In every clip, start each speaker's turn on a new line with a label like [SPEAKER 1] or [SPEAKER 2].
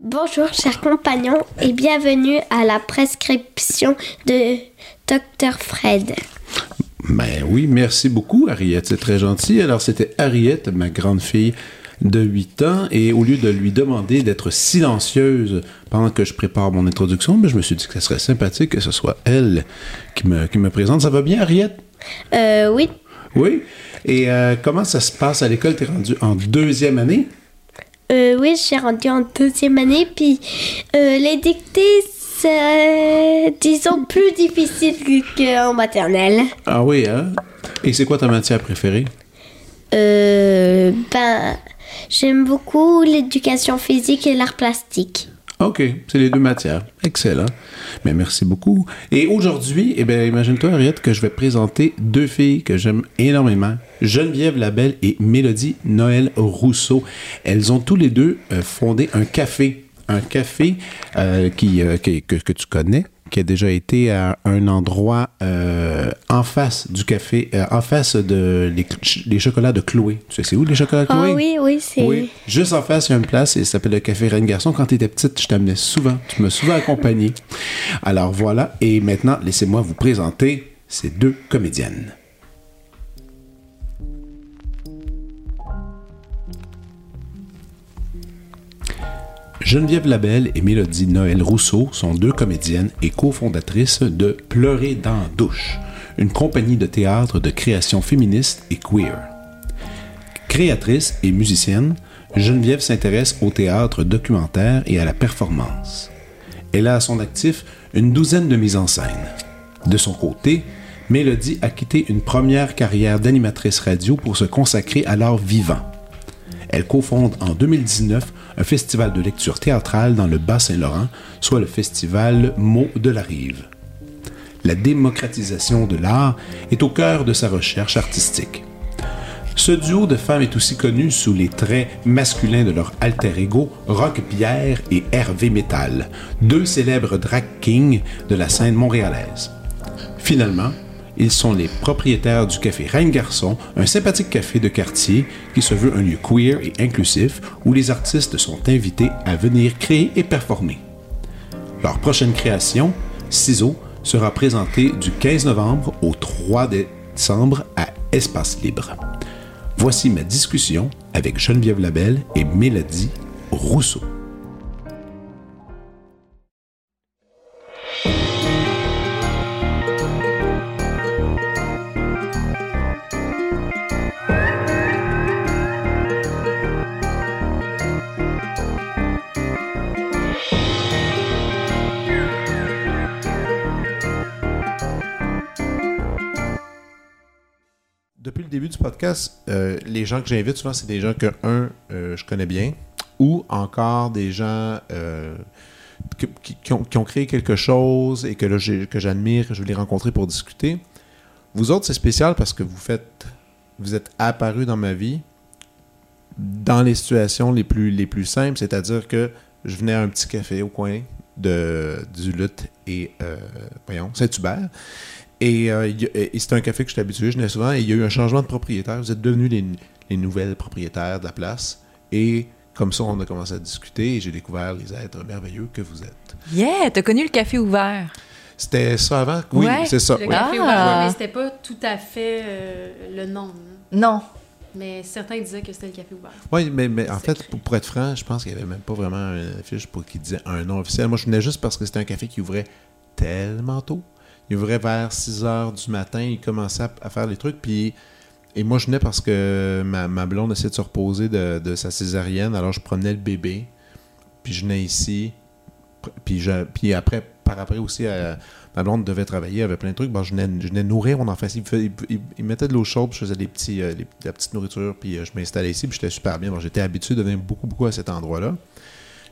[SPEAKER 1] Bonjour chers compagnons et bienvenue à la prescription de Dr Fred.
[SPEAKER 2] Ben oui, merci beaucoup Harriet, c'est très gentil. Alors c'était Harriet, ma grande fille de 8 ans, et au lieu de lui demander d'être silencieuse pendant que je prépare mon introduction, ben, je me suis dit que ce serait sympathique que ce soit elle qui me, qui me présente. Ça va bien Harriet?
[SPEAKER 1] Euh, oui.
[SPEAKER 2] Oui? Et euh, comment ça se passe à l'école? T'es rendu en deuxième année?
[SPEAKER 1] Euh, oui, je suis rendue en deuxième année, puis euh, les dictées, c'est, disons, plus difficile qu'en maternelle.
[SPEAKER 2] Ah oui, hein? Et c'est quoi ta matière préférée?
[SPEAKER 1] Euh, ben, j'aime beaucoup l'éducation physique et l'art plastique.
[SPEAKER 2] OK, c'est les deux matières. Excellent. Mais merci beaucoup. Et aujourd'hui, eh bien, imagine-toi, Henriette, que je vais présenter deux filles que j'aime énormément. Geneviève Labelle et Mélodie Noël Rousseau. Elles ont tous les deux euh, fondé un café. Un café euh, qui, euh, qui- que, que tu connais, qui a déjà été à un endroit euh, en face du café, en face de les, les chocolats de Chloé. Tu sais, c'est où les chocolats de
[SPEAKER 1] Ah
[SPEAKER 2] Chloé?
[SPEAKER 1] oui, oui, c'est...
[SPEAKER 2] Oui, juste en face, il y a une place et ça s'appelle le Café Reine Garçon. Quand tu étais petite, je t'amenais souvent. Tu m'as souvent accompagné. Alors voilà. Et maintenant, laissez-moi vous présenter ces deux comédiennes. Geneviève Labelle et Mélodie Noël Rousseau sont deux comédiennes et cofondatrices de Pleurer dans la douche, une compagnie de théâtre de création féministe et queer. Créatrice et musicienne, Geneviève s'intéresse au théâtre documentaire et à la performance. Elle a à son actif une douzaine de mises en scène. De son côté, Mélodie a quitté une première carrière d'animatrice radio pour se consacrer à l'art vivant. Elle cofonde en 2019 un festival de lecture théâtrale dans le Bas-Saint-Laurent, soit le festival Mots de la Rive. La démocratisation de l'art est au cœur de sa recherche artistique. Ce duo de femmes est aussi connu sous les traits masculins de leur alter ego Rock Bière et Hervé Metal, deux célèbres drag kings de la scène montréalaise. Finalement, ils sont les propriétaires du café Reine Garçon, un sympathique café de quartier qui se veut un lieu queer et inclusif où les artistes sont invités à venir créer et performer. Leur prochaine création, Ciseaux, sera présentée du 15 novembre au 3 décembre à Espace Libre. Voici ma discussion avec Geneviève Labelle et Mélodie Rousseau. Depuis le début du podcast, euh, les gens que j'invite souvent, c'est des gens que, un, euh, je connais bien, ou encore des gens euh, qui, ont, créé quelque chose et que, que j'admire, que je veux les rencontrer pour discuter. Vous autres, c'est spécial parce que vous faites, vous êtes apparus dans ma vie dans les situations les plus, les plus simples, c'est-à-dire que je venais à un petit café au coin de, du Lutte et, voyons, Saint-Hubert. Et, euh, et c'est un café que je suis habitué, je venais souvent, et il y a eu un changement de propriétaire. Vous êtes devenus les, les nouvelles propriétaires de la place. Et comme ça, on a commencé à discuter et j'ai découvert les êtres merveilleux que vous êtes.
[SPEAKER 3] Yeah, t'as connu le café ouvert.
[SPEAKER 2] C'était ça avant? Oui,
[SPEAKER 3] Ouais.
[SPEAKER 2] c'est ça.
[SPEAKER 4] Le
[SPEAKER 2] oui.
[SPEAKER 4] café
[SPEAKER 3] Ah.
[SPEAKER 4] ouvert, mais c'était pas tout à fait euh, le nom. hein.
[SPEAKER 3] Non.
[SPEAKER 4] Mais certains disaient que c'était le café ouvert.
[SPEAKER 2] Oui, mais, mais en fait, pour, pour être franc, je pense qu'il n'y avait même pas vraiment un affiche pour qui disait un nom officiel. Moi, je venais juste parce que c'était un café qui ouvrait tellement tôt. Il ouvrait vers 6 heures du matin, il commençait à, faire les trucs, puis... Et moi, je venais parce que ma, blonde essayait de se reposer de, sa césarienne, alors je promenais le bébé, puis je venais ici, puis, je, puis après, par après aussi, euh, ma blonde devait travailler, elle avait plein de trucs, bon, je, venais, je nourrir mon enfant. Il, mettait de l'eau chaude, puis je faisais des petits, euh, la petite nourriture, puis euh, je m'installais ici, puis j'étais super bien. Bon, j'étais habitué de venir beaucoup, beaucoup à cet endroit-là.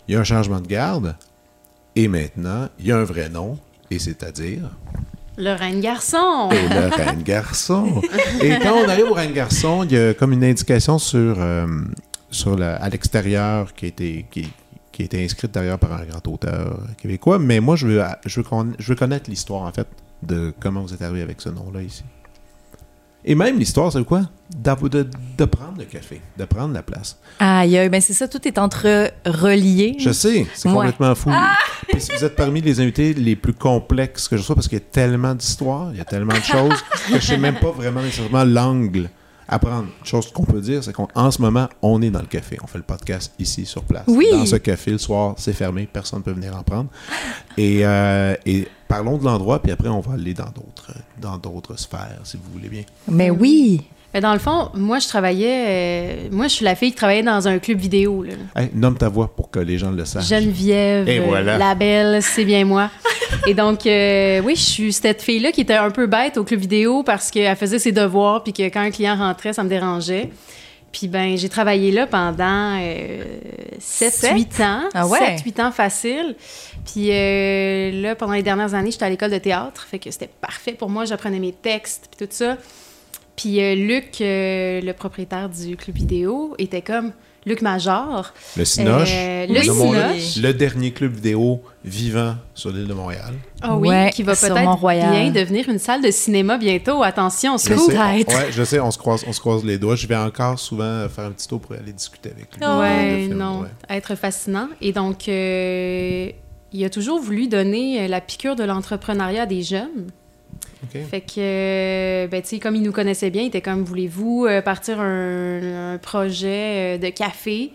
[SPEAKER 2] Il y a un changement de garde, et maintenant, il y a un vrai nom, et c'est-à-dire...
[SPEAKER 4] Le reine garçon.
[SPEAKER 2] Et le reine garçon. Et quand on arrive au reine garçon, il y a comme une indication sur, euh, sur la- à l'extérieur qui a été qui, qui a été inscrite d'ailleurs par un grand auteur québécois. Mais moi, je veux, je veux, con- je veux connaître l'histoire, en fait, de comment vous êtes arrivé avec ce nom-là ici. Et même l'histoire, c'est quoi? De, de prendre le café, de prendre la place.
[SPEAKER 3] Aïe, aïe, ben c'est ça, tout est entre relié.
[SPEAKER 2] Je sais, c'est
[SPEAKER 3] Ouais.
[SPEAKER 2] complètement fou. Puis si vous êtes parmi les invités les plus complexes que je sois, parce qu'il y a tellement d'histoires, il y a tellement de choses, que je sais même pas vraiment nécessairement l'angle à prendre. Une chose qu'on peut dire, c'est qu'en ce moment, on est dans le café. On fait le podcast ici, sur place.
[SPEAKER 3] Oui.
[SPEAKER 2] Dans ce café, le soir, c'est fermé, personne ne peut venir en prendre. Et, euh, et parlons de l'endroit, puis après, on va aller dans d'autres dans d'autres sphères, si vous voulez bien.
[SPEAKER 3] Mais oui.
[SPEAKER 4] Mais dans le fond, moi, je travaillais. euh, moi, je suis la fille qui travaillait dans un club vidéo. Là.
[SPEAKER 2] Hey, nomme ta voix pour que les gens le sachent.
[SPEAKER 4] Geneviève,
[SPEAKER 2] Et
[SPEAKER 4] euh,
[SPEAKER 2] voilà.
[SPEAKER 4] la belle, c'est bien moi. Et donc, euh, oui, je suis cette fille-là qui était un peu bête au club vidéo parce qu'elle faisait ses devoirs, puis que quand un client rentrait, ça me dérangeait. Puis ben, j'ai travaillé là pendant
[SPEAKER 3] Sept?
[SPEAKER 4] 7-8 ans.
[SPEAKER 3] Ah ouais?
[SPEAKER 4] 7-8 ans facile. Puis euh, là, pendant les dernières années, j'étais à l'école de théâtre. Fait que c'était parfait pour moi. J'apprenais mes textes, puis tout ça. Puis euh, Luc, euh, le propriétaire du club vidéo, était comme Luc Major.
[SPEAKER 2] Le Cinoche,
[SPEAKER 4] Euh, le Cinoche.
[SPEAKER 2] le dernier club vidéo vivant sur l'île de Montréal.
[SPEAKER 4] Ah oui,
[SPEAKER 3] Ouais,
[SPEAKER 4] qui va peut-être bien devenir une salle de cinéma bientôt. Attention, scoop.
[SPEAKER 2] sais,
[SPEAKER 3] Peut-être.
[SPEAKER 2] ouais, je sais, on se, croise, on se croise les doigts. Je vais encore souvent faire un petit tour pour aller discuter avec lui.
[SPEAKER 3] Oh.
[SPEAKER 4] Ouais,
[SPEAKER 2] film,
[SPEAKER 4] non,
[SPEAKER 2] ouais.
[SPEAKER 4] être fascinant. Et donc, euh, il a toujours voulu donner euh, la piqûre de l'entrepreneuriat à des jeunes. Fait que, euh, ben, tu sais, comme il nous connaissait bien, il était comme, voulez-vous euh, partir un, un projet de café?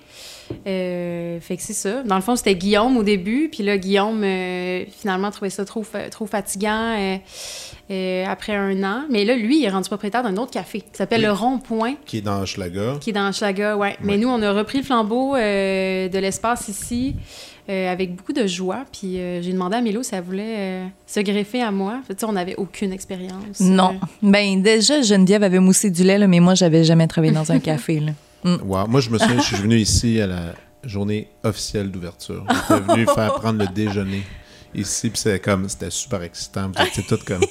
[SPEAKER 4] Euh, fait que c'est ça. Dans le fond, c'était Guillaume au début, puis là, Guillaume, euh, finalement, trouvait ça trop, fa- trop fatigant euh, euh, après un an. Mais là, lui, il est rendu propriétaire d'un autre café qui s'appelle
[SPEAKER 2] Oui.
[SPEAKER 4] Le Rond-Point,
[SPEAKER 2] Qui est dans Schlager.
[SPEAKER 4] qui est dans Schlaga, ouais. Mais nous, on a repris le flambeau euh, de l'espace ici euh, avec beaucoup de joie. Puis euh, j'ai demandé à Milo si elle voulait euh, se greffer à moi. Tu sais, on n'avait aucune expérience.
[SPEAKER 3] Non.
[SPEAKER 4] Euh,
[SPEAKER 3] Ben déjà, Geneviève avait moussé du lait, là, mais moi, j'avais jamais travaillé dans un café. Là.
[SPEAKER 2] Wow. Moi, je me souviens, je suis venu ici à la journée officielle d'ouverture. J'étais venu faire prendre le déjeuner ici, puis c'était comme, c'était super excitant. Vous étiez tout comme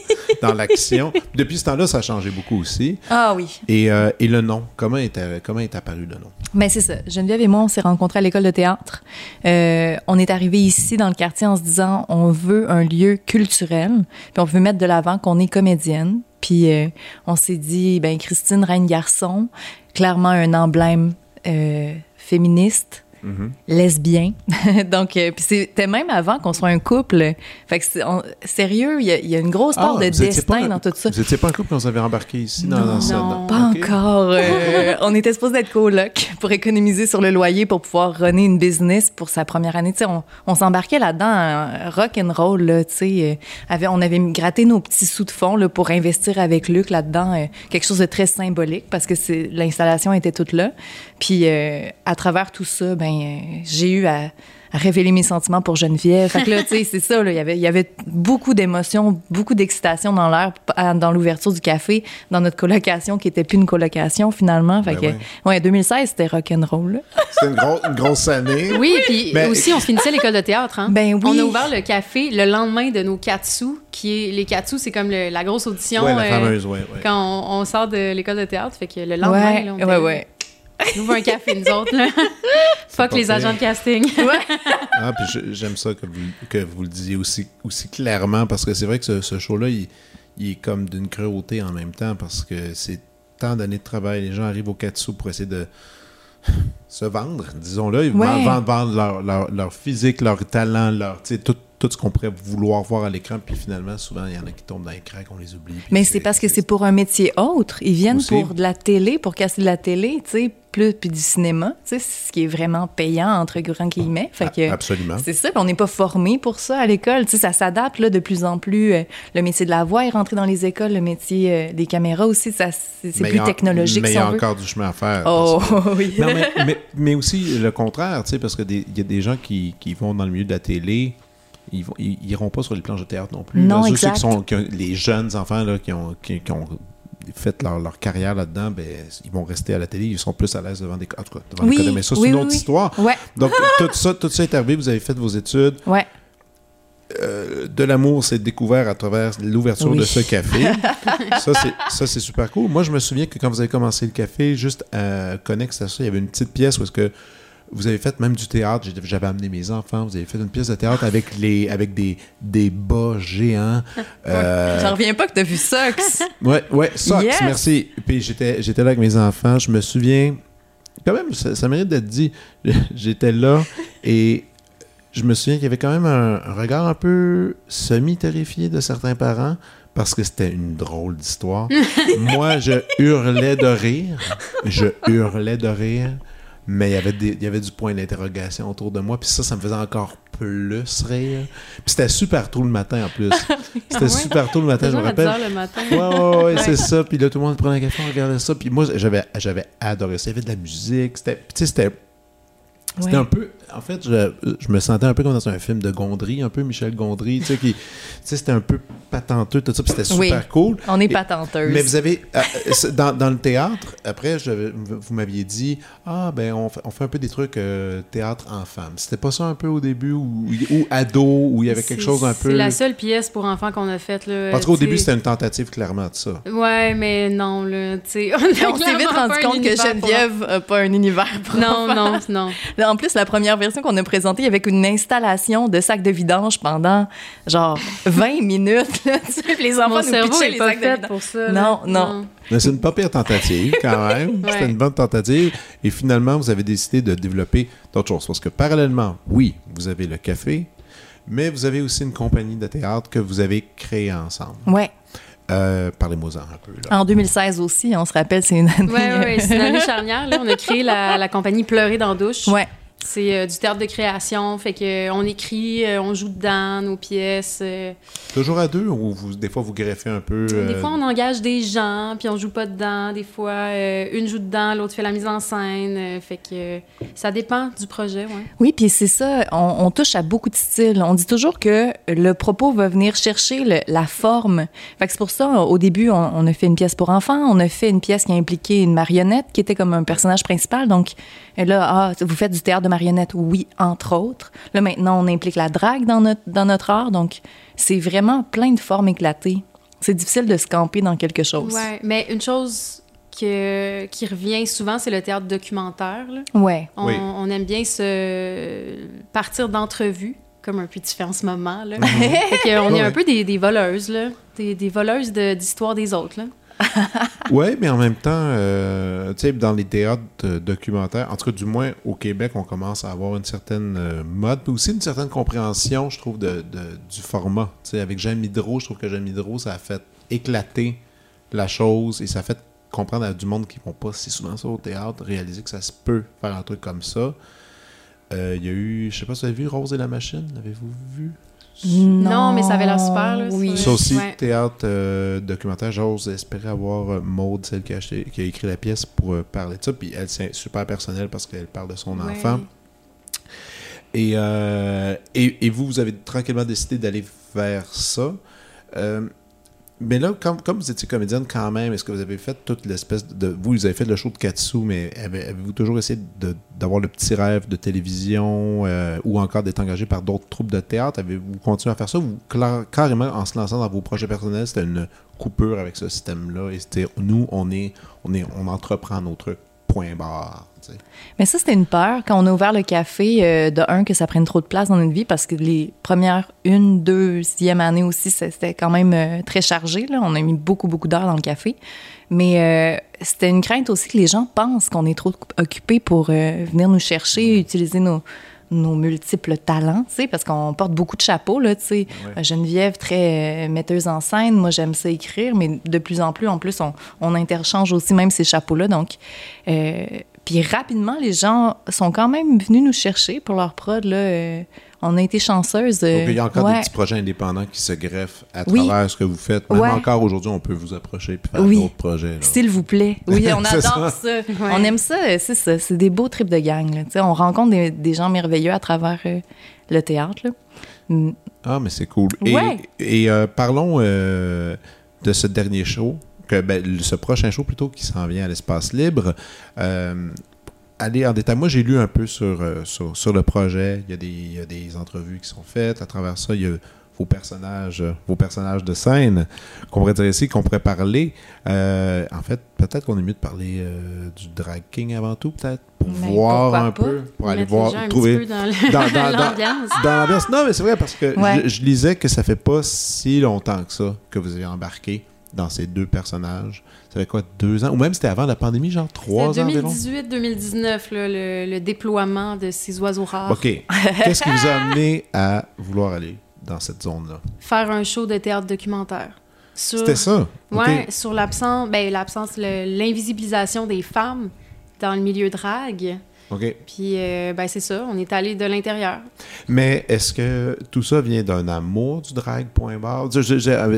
[SPEAKER 2] dans l'action. Depuis ce temps-là, ça a changé beaucoup aussi.
[SPEAKER 3] Ah oui.
[SPEAKER 2] Et, euh, et le nom, comment est, comment est apparu le nom?
[SPEAKER 3] Ben c'est ça. Geneviève et moi, on s'est rencontrés à l'école de théâtre. Euh, on est arrivé ici dans le quartier en se disant, on veut un lieu culturel, puis on veut mettre de l'avant qu'on est comédienne. Puis euh, on s'est dit, ben Christine Reine Garçon, clairement un emblème euh, féministe.
[SPEAKER 2] Mhm.
[SPEAKER 3] lesbien. Donc, euh, puis c'était même avant qu'on soit un couple. Fait que on- sérieux, il y, a- il y a une grosse part
[SPEAKER 2] Ah,
[SPEAKER 3] de destin
[SPEAKER 2] pas-
[SPEAKER 3] dans tout ça.
[SPEAKER 2] Vous étiez pas un couple quand vous avez embarqué ici dans, dans ça?
[SPEAKER 4] Non.
[SPEAKER 2] dans-
[SPEAKER 3] Pas encore. euh, on était supposé être coloc pour économiser sur le loyer pour pouvoir runner une business pour sa première année. Tu sais, on, on s'embarquait là-dedans, euh, rock and roll. Là, euh, avait- on avait gratté nos petits sous de fond là, pour investir avec Luc là-dedans, euh, quelque chose de très symbolique parce que l'installation était toute là. Puis à travers tout ça, ben euh, j'ai eu à, à révéler mes sentiments pour Geneviève. Fait que là, tu sais, c'est ça. Il y avait- il y avait beaucoup d'émotions, beaucoup d'excitation dans l'air, dans l'ouverture du café, dans notre colocation qui était plus une colocation finalement. Fait
[SPEAKER 2] Ben
[SPEAKER 3] que,
[SPEAKER 2] ouais.
[SPEAKER 3] ouais, 2016, c'était rock'n'roll.
[SPEAKER 2] C'était une, gros- une grosse année.
[SPEAKER 4] Oui, puis
[SPEAKER 2] Ben-
[SPEAKER 4] aussi, on finissait l'école de théâtre. Hein?
[SPEAKER 3] Ben oui.
[SPEAKER 4] On a ouvert le café le lendemain de nos katsu, qui est... Les katsu, c'est comme le- la grosse audition
[SPEAKER 2] Ouais, la
[SPEAKER 4] euh,
[SPEAKER 2] fameuse, ouais, ouais.
[SPEAKER 4] quand on, on sort de l'école de théâtre. Fait que le lendemain,
[SPEAKER 3] ouais,
[SPEAKER 4] là, on
[SPEAKER 3] ouais,
[SPEAKER 4] était- ouvre un café, nous autres. Là. Fuck les agents de casting.
[SPEAKER 2] Ah, puis je- j'aime ça que vous, que vous le disiez aussi, aussi clairement, parce que c'est vrai que ce, ce show-là, il, il est comme d'une cruauté en même temps, parce que c'est tant d'années de travail. Les gens arrivent au Katsu pour essayer de se vendre, disons-le. Ils
[SPEAKER 3] Ouais.
[SPEAKER 2] vendent, vendent- leur, leur- leur physique, leur talent, leur, tout, tout ce qu'on pourrait vouloir voir à l'écran. Puis finalement, souvent, il y en a qui tombent dans les cracks, on les oublie.
[SPEAKER 3] Mais c'est parce que c'est pour un métier autre. Ils viennent
[SPEAKER 2] Aussi.
[SPEAKER 3] pour de la télé, pour casser de la télé, tu sais, plus puis du cinéma, tu sais, ce qui est vraiment payant entre grands guillemets. Fait que
[SPEAKER 2] Absolument.
[SPEAKER 3] c'est ça, on n'est pas formé pour ça à l'école. Tu sais, ça s'adapte là de plus en plus. Euh, le métier de la voix est rentré dans les écoles, le métier euh, des caméras aussi, ça c'est plus technologique
[SPEAKER 2] Mais il
[SPEAKER 3] si
[SPEAKER 2] y a
[SPEAKER 3] veut.
[SPEAKER 2] encore du chemin à faire.
[SPEAKER 3] Oh
[SPEAKER 2] que-
[SPEAKER 3] oui.
[SPEAKER 2] Non, mais, mais, mais aussi le contraire, tu sais, parce qu'il y a des gens qui, qui vont dans le milieu de la télé, ils, vont, ils, ils iront pas sur les planches de théâtre non plus.
[SPEAKER 3] Non,
[SPEAKER 2] Là, ceux- ceux
[SPEAKER 3] exact.
[SPEAKER 2] qui sont, qui ont- les jeunes enfants là, qui, ont, qui, qui ont fait leur, leur carrière là-dedans, ben, ils vont rester à la télé, ils sont plus à l'aise devant des en tout cas, devant
[SPEAKER 3] Oui,
[SPEAKER 2] Mais ça, c'est
[SPEAKER 3] oui,
[SPEAKER 2] une autre
[SPEAKER 3] oui.
[SPEAKER 2] histoire.
[SPEAKER 3] Ouais,
[SPEAKER 2] Donc, tout ça, tout ça est arrivé, vous avez fait vos études.
[SPEAKER 3] ouais.
[SPEAKER 2] euh, de l'amour s'est découvert à travers l'ouverture de ce café. ça, c'est, ça, c'est super cool. Moi, je me souviens que quand vous avez commencé le café, juste à Connex, ça, il y avait une petite pièce où est-ce que vous avez fait même du théâtre. J'avais amené mes enfants. Vous avez fait une pièce de théâtre avec, les, avec des, des bas géants. Euh,
[SPEAKER 3] J'en reviens pas que t'as vu Sox.
[SPEAKER 2] Ouais, ouais, Sox,
[SPEAKER 3] Yes!
[SPEAKER 2] merci. Puis j'étais, j'étais là avec mes enfants. Je me souviens, quand même, ça, ça mérite d'être dit. J'étais là et je me souviens qu'il y avait quand même un, un regard un peu semi-terrifié de certains parents parce que c'était une drôle d'histoire. Moi, je hurlais de rire. Je hurlais de rire. Mais il y avait, des, il y avait du point d'interrogation autour de moi. Puis ça, ça me faisait encore plus rire. Puis c'était super tôt le matin en plus. C'était
[SPEAKER 4] ouais?
[SPEAKER 2] super tôt le matin, je me
[SPEAKER 4] Toujours à 10
[SPEAKER 2] rappelle.
[SPEAKER 4] le matin.
[SPEAKER 2] Ouais, ouais, ouais, c'est ça. Puis là, tout le monde prenait un café, on regardait ça. Puis moi, j'avais, j'avais adoré ça. Il y avait de la musique. C'était, puis tu sais, c'était, c'était
[SPEAKER 3] Ouais.
[SPEAKER 2] un peu. En fait, je, je me sentais un peu comme dans un film de Gondry, un peu Michel Gondry, tu sais, qui. Tu sais, c'était un peu patenteux, tout ça. Puis c'était
[SPEAKER 3] Oui.
[SPEAKER 2] super cool.
[SPEAKER 3] On est patenteuse.
[SPEAKER 2] Mais vous avez, euh, c'est- dans, dans le théâtre, après, je- vous m'aviez dit, ah, ben, on fait, on fait un peu des trucs euh, théâtre en femme. C'était pas ça un peu au début, ou, ou ado, où il y avait quelque chose un peu.
[SPEAKER 4] C'est la seule pièce pour enfants qu'on a faite. Là,
[SPEAKER 2] En tout cas, au
[SPEAKER 4] tu sais.
[SPEAKER 2] début, c'était une tentative, clairement, de ça.
[SPEAKER 4] Ouais, mais non, là, tu sais. On,
[SPEAKER 3] s'est vite rendu compte que Geneviève n'a pas un univers pour
[SPEAKER 4] Non,
[SPEAKER 3] enfants.
[SPEAKER 4] non, non.
[SPEAKER 3] Là, En plus, la première version qu'on a présentée, il y avait une installation de sacs de vidange pendant genre 20 minutes. là, tu sais, les enfants
[SPEAKER 4] Mon
[SPEAKER 3] nous
[SPEAKER 4] cerveau
[SPEAKER 3] pitchaient les
[SPEAKER 4] pas
[SPEAKER 3] sacs de vidange.
[SPEAKER 4] pour ça.
[SPEAKER 3] Non,
[SPEAKER 4] là.
[SPEAKER 3] non.
[SPEAKER 2] Mais c'est une pas pire tentative, quand même.
[SPEAKER 4] Ouais.
[SPEAKER 2] C'était une bonne tentative. Et finalement, vous avez décidé de développer d'autres choses. Parce que parallèlement, oui, vous avez le café, mais vous avez aussi une compagnie de théâtre que vous avez créée ensemble.
[SPEAKER 3] Ouais.
[SPEAKER 2] Euh, Parlez-moi-en un peu. Là.
[SPEAKER 3] En 2016 aussi, on se rappelle, c'est une année.
[SPEAKER 4] Ouais, ouais, c'est une année charnière. Là, on a créé la, la compagnie Pleurer dans la douche.
[SPEAKER 3] Ouais.
[SPEAKER 4] C'est euh, du théâtre de création. Fait que euh, on écrit, euh, on joue dedans nos pièces. euh.
[SPEAKER 2] Toujours à deux ou vous, des fois vous greffez un peu
[SPEAKER 4] Des fois, on engage des gens, puis on joue pas dedans. Des fois, euh, une joue dedans, l'autre fait la mise en scène. euh, fait que euh, ça dépend du projet, ouais.
[SPEAKER 3] Oui, puis c'est ça, on, on touche à beaucoup de styles. On dit toujours que le propos va venir chercher le- la forme. Fait que c'est pour ça, au début, on, on a fait une pièce pour enfants, on a fait une pièce qui a impliqué une marionnette qui était comme un personnage principal. Donc là, ah, vous faites du théâtre de marionnette, oui, entre autres. Là, maintenant, on implique la drague dans notre, dans notre art. Donc, c'est vraiment plein de formes éclatées. C'est difficile de se camper dans quelque chose.
[SPEAKER 4] Ouais, mais une chose que, qui revient souvent, c'est le théâtre documentaire. là.
[SPEAKER 3] Ouais.
[SPEAKER 4] On,
[SPEAKER 2] Oui.
[SPEAKER 4] on aime bien se partir d'entrevues, comme un peu tu fais en ce moment. Là. fait que on est
[SPEAKER 2] Ouais.
[SPEAKER 4] un peu des, des voleuses, là. Des, des voleuses de- d'histoire des autres. Là.
[SPEAKER 2] Oui, mais en même temps, euh, dans les théâtres documentaires, en tout cas, du moins au Québec, on commence à avoir une certaine euh, mode, mais aussi une certaine compréhension, je trouve, de, du format. Avec Jeanne Midreau, je trouve que Jeanne Midreau, ça a fait éclater la chose et ça a fait comprendre à du monde qui ne vont pas si souvent ça au théâtre, réaliser que ça se peut faire un truc comme ça. Euh, Il y a eu, je sais pas si vous avez vu Rose et la machine, l'avez-vous vu?
[SPEAKER 4] Non, mais ça avait l'air super, là,
[SPEAKER 3] Oui.
[SPEAKER 4] ça.
[SPEAKER 2] Aussi,
[SPEAKER 4] Ouais.
[SPEAKER 2] théâtre euh, documentaire, j'ose espérer avoir euh, Maude, celle qui a, acheté- qui a écrit la pièce, pour euh, parler de ça. Puis elle, c'est super personnel parce qu'elle parle de son
[SPEAKER 4] Ouais.
[SPEAKER 2] enfant. Et, euh, et, et vous, vous avez tranquillement décidé d'aller vers ça. Mais là, comme, comme vous étiez comédienne quand même, est-ce que vous avez fait toute l'espèce de... Vous, vous avez fait le show de Katsu, mais avez- avez-vous toujours essayé d'avoir le petit rêve de télévision euh, ou encore d'être engagé par d'autres troupes de théâtre? Avez-vous continué à faire ça? Carrément, en se lançant dans vos projets personnels, c'était une coupure avec ce système-là et c'était nous, on est, on est, on entreprend nos trucs, point barre?
[SPEAKER 3] Mais ça, c'était une peur quand on a ouvert le café, euh, de un, que ça prenne trop de place dans notre vie, parce que les premières une, deuxième année aussi, c'était quand même euh, très chargé. Là. On a mis beaucoup, beaucoup d'heures dans le café. Mais euh, c'était une crainte aussi que les gens pensent qu'on est trop occupés pour venir nous chercher, utiliser nos, nos multiples talents, tu sais, parce qu'on porte beaucoup de chapeaux, là, tu sais.
[SPEAKER 2] Ouais.
[SPEAKER 3] Geneviève, très euh, metteuse en scène, moi, j'aime ça écrire, mais de plus en plus, en plus, on, on interchange aussi même ces chapeaux-là, donc... euh, puis rapidement, les gens sont quand même venus nous chercher pour leur prod, là. euh, on a été chanceuses. euh,
[SPEAKER 2] Donc, il y a encore
[SPEAKER 3] ouais.
[SPEAKER 2] des petits projets indépendants qui se greffent à
[SPEAKER 3] Oui.
[SPEAKER 2] travers ce que vous faites. Même
[SPEAKER 3] Ouais.
[SPEAKER 2] encore aujourd'hui, on peut vous approcher et faire
[SPEAKER 3] Oui.
[SPEAKER 2] d'autres projets.
[SPEAKER 3] S'il vous plaît. Oui, on adore ça.
[SPEAKER 2] ça.
[SPEAKER 3] On aime ça, euh, c'est ça. C'est des beaux trips de gang. là. Tu sais, On rencontre des, des gens merveilleux à travers euh, le théâtre. là. Mm.
[SPEAKER 2] Ah, mais c'est cool. Et,
[SPEAKER 3] Ouais.
[SPEAKER 2] et, euh, parlons euh, de ce dernier show, que, ben, ce prochain show plutôt qui s'en vient à l'espace libre. Euh, aller en détail. Moi, j'ai lu un peu sur, euh, sur, sur le projet. Il y, a des, il y a des entrevues qui sont faites. À travers ça, il y a vos personnages, vos personnages de scène qu'on pourrait dire ici, qu'on pourrait parler. Euh, en fait, peut-être qu'on est mieux de parler euh, du drag king avant tout, peut-être, pour
[SPEAKER 3] Mais
[SPEAKER 2] voir un
[SPEAKER 3] pas?
[SPEAKER 2] peu, pour aller voir, trouver
[SPEAKER 4] dans
[SPEAKER 2] dans- dans- dans-
[SPEAKER 4] l'ambiance.
[SPEAKER 2] dans l'ambiance. Non, mais c'est vrai parce que
[SPEAKER 3] Ouais.
[SPEAKER 2] je, je lisais que ça fait pas si longtemps que ça que vous avez embarqué dans ces deux personnages. Ça fait quoi, deux ans? Ou même c'était avant la pandémie, genre trois ans environ?
[SPEAKER 4] 2018-2019, là, le, le déploiement de ces oiseaux rares.
[SPEAKER 2] OK. Qu'est-ce qui vous a amené à vouloir aller dans cette zone-là?
[SPEAKER 4] Faire un show de théâtre documentaire. Sur,
[SPEAKER 2] C'était ça?
[SPEAKER 4] Ouais, sur l'absence, ben, l'absence, l'invisibilisation des femmes dans le milieu drag.
[SPEAKER 2] OK.
[SPEAKER 4] Puis, euh, ben, c'est ça, on est allé de l'intérieur.
[SPEAKER 2] Mais est-ce que tout ça vient d'un amour du drag, point barre? Je-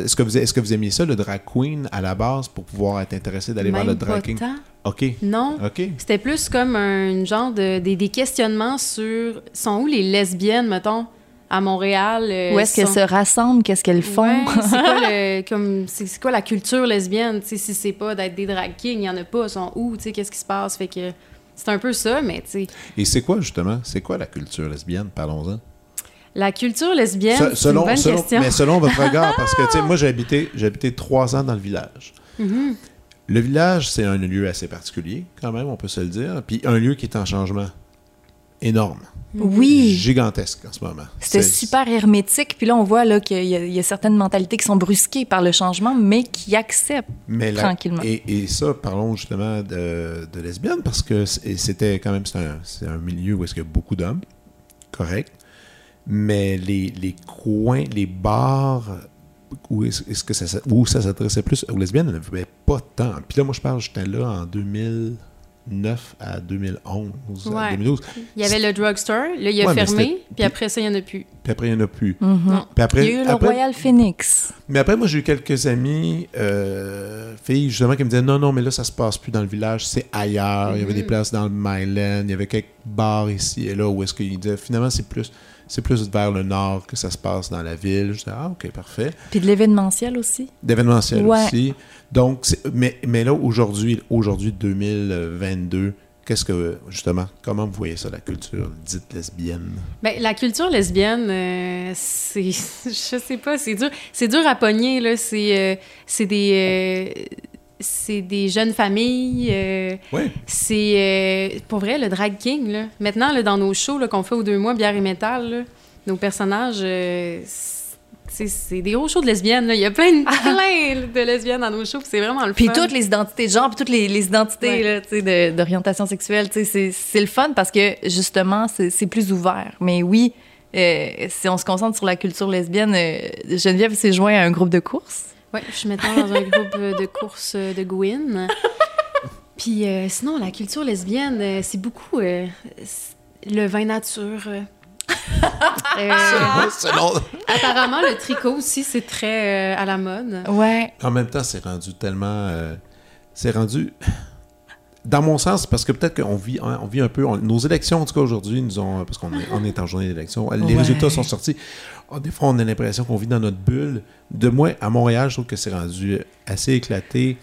[SPEAKER 2] Est-ce que, vous, est-ce que vous aimiez ça, le drag queen, à la base, pour pouvoir être intéressé d'aller vers le drag king?
[SPEAKER 4] tant.
[SPEAKER 2] OK.
[SPEAKER 4] Non.
[SPEAKER 2] OK.
[SPEAKER 4] C'était plus comme un genre de des, des questionnements sur sont où les lesbiennes, mettons, à Montréal. euh,
[SPEAKER 3] Où est-ce qu'elles
[SPEAKER 4] sont-
[SPEAKER 3] se rassemblent? Qu'est-ce qu'elles font?
[SPEAKER 4] Ouais, c'est quoi le comme c'est c'est quoi la culture lesbienne, tu sais si c'est pas d'être des drag kings, il y en a pas, sont où, tu sais qu'est-ce qui se passe? Fait que c'est un peu ça mais tu sais
[SPEAKER 2] Et c'est quoi, justement? C'est quoi la culture lesbienne? Parlons-en.
[SPEAKER 4] la culture lesbienne,
[SPEAKER 2] Se-
[SPEAKER 4] c'est une bonne
[SPEAKER 2] selon-
[SPEAKER 4] question.
[SPEAKER 2] Mais selon votre regard, parce que, tu sais, moi, j'ai habité, j'ai habité trois ans dans le village.
[SPEAKER 4] Mhm.
[SPEAKER 2] Le village, c'est un lieu assez particulier, quand même, on peut se le dire. Puis un lieu qui est en changement énorme,
[SPEAKER 3] Oui.
[SPEAKER 2] gigantesque en ce moment.
[SPEAKER 3] C'était super hermétique. Puis là, on voit là, qu'il y, a- il y a certaines mentalités qui sont brusquées par le changement, mais qui acceptent.
[SPEAKER 2] Mais
[SPEAKER 3] Tranquillement.
[SPEAKER 2] Et, et ça, parlons justement de, de lesbiennes, parce que c'était quand même un, milieu où est-ce qu'il y a beaucoup d'hommes, correct. Mais les, les coins, les bars où est-ce que ça, où ça s'adressait plus aux lesbiennes, il n'y en avait pas tant. Puis là, moi, je parle, j'étais là en 2009 à 2011, à
[SPEAKER 4] Ouais.
[SPEAKER 2] 2012.
[SPEAKER 4] Il y avait le drugstore, là il a
[SPEAKER 2] Ouais,
[SPEAKER 4] fermé, puis après ça il y en a plus.
[SPEAKER 2] Puis après, il n'y en a plus.
[SPEAKER 3] Mhm.
[SPEAKER 4] Non.
[SPEAKER 2] Puis après,
[SPEAKER 3] Il y a eu le
[SPEAKER 2] après-
[SPEAKER 3] Royal Phoenix.
[SPEAKER 2] Mais après, moi, j'ai eu quelques amis, euh, filles, justement, qui me disaient non, non, mais là, ça se passe plus dans le village, c'est ailleurs. Il y avait des places dans le Myland, il y avait quelques bars ici et là où est-ce qu'ils disaient finalement, c'est plus, c'est plus vers le nord que ça se passe dans la ville. Je disais, ah, ok, parfait.
[SPEAKER 3] Puis de l'événementiel aussi?
[SPEAKER 2] D'événementiel
[SPEAKER 3] Ouais.
[SPEAKER 2] aussi. Donc, c'est- mais, mais là, aujourd'hui, aujourd'hui, 2022, qu'est-ce que, justement, comment vous voyez ça, la culture dite lesbienne?
[SPEAKER 4] Ben, la culture lesbienne, euh, c'est. Je sais pas, c'est dur. C'est dur à pogner, là. C'est euh, c'est des. euh, c'est des jeunes familles. euh,
[SPEAKER 2] Oui.
[SPEAKER 4] c'est. euh, pour vrai, le drag king, là. Maintenant, là, dans nos shows là, qu'on fait aux deux mois, bière et métal, là, nos personnages. euh, c'est des gros shows de lesbiennes. Là. Il y a plein de, plein de lesbiennes dans nos shows, puis c'est vraiment le
[SPEAKER 3] Puis
[SPEAKER 4] fun.
[SPEAKER 3] toutes les identités de genre, puis toutes les, les identités
[SPEAKER 4] Ouais.
[SPEAKER 3] là, tu sais, de- d'orientation sexuelle, tu sais, c'est le fun parce que justement, c'est c'est plus ouvert. Mais oui, euh, si on se concentre sur la culture lesbienne, euh, Geneviève s'est joint à un groupe de course.
[SPEAKER 4] Oui, je suis maintenant dans un groupe euh, de course euh, de Gwyn. Puis euh, sinon, la culture lesbienne, euh, c'est beaucoup euh, le vin nature. euh. Euh,
[SPEAKER 2] Selon-
[SPEAKER 4] apparemment, le tricot aussi, c'est très euh, à la mode.
[SPEAKER 3] Ouais.
[SPEAKER 2] En même temps, c'est rendu tellement. euh, c'est rendu. Dans mon sens, parce que peut-être qu'on vit, on vit un peu. on- nos élections, en tout cas aujourd'hui, nous ont. Parce qu'on est, on est en journée d'élection. Les
[SPEAKER 3] Ouais.
[SPEAKER 2] résultats sont sortis. Ah, des fois, on a l'impression qu'on vit dans notre bulle. De moi, à Montréal, je trouve que c'est rendu assez éclaté.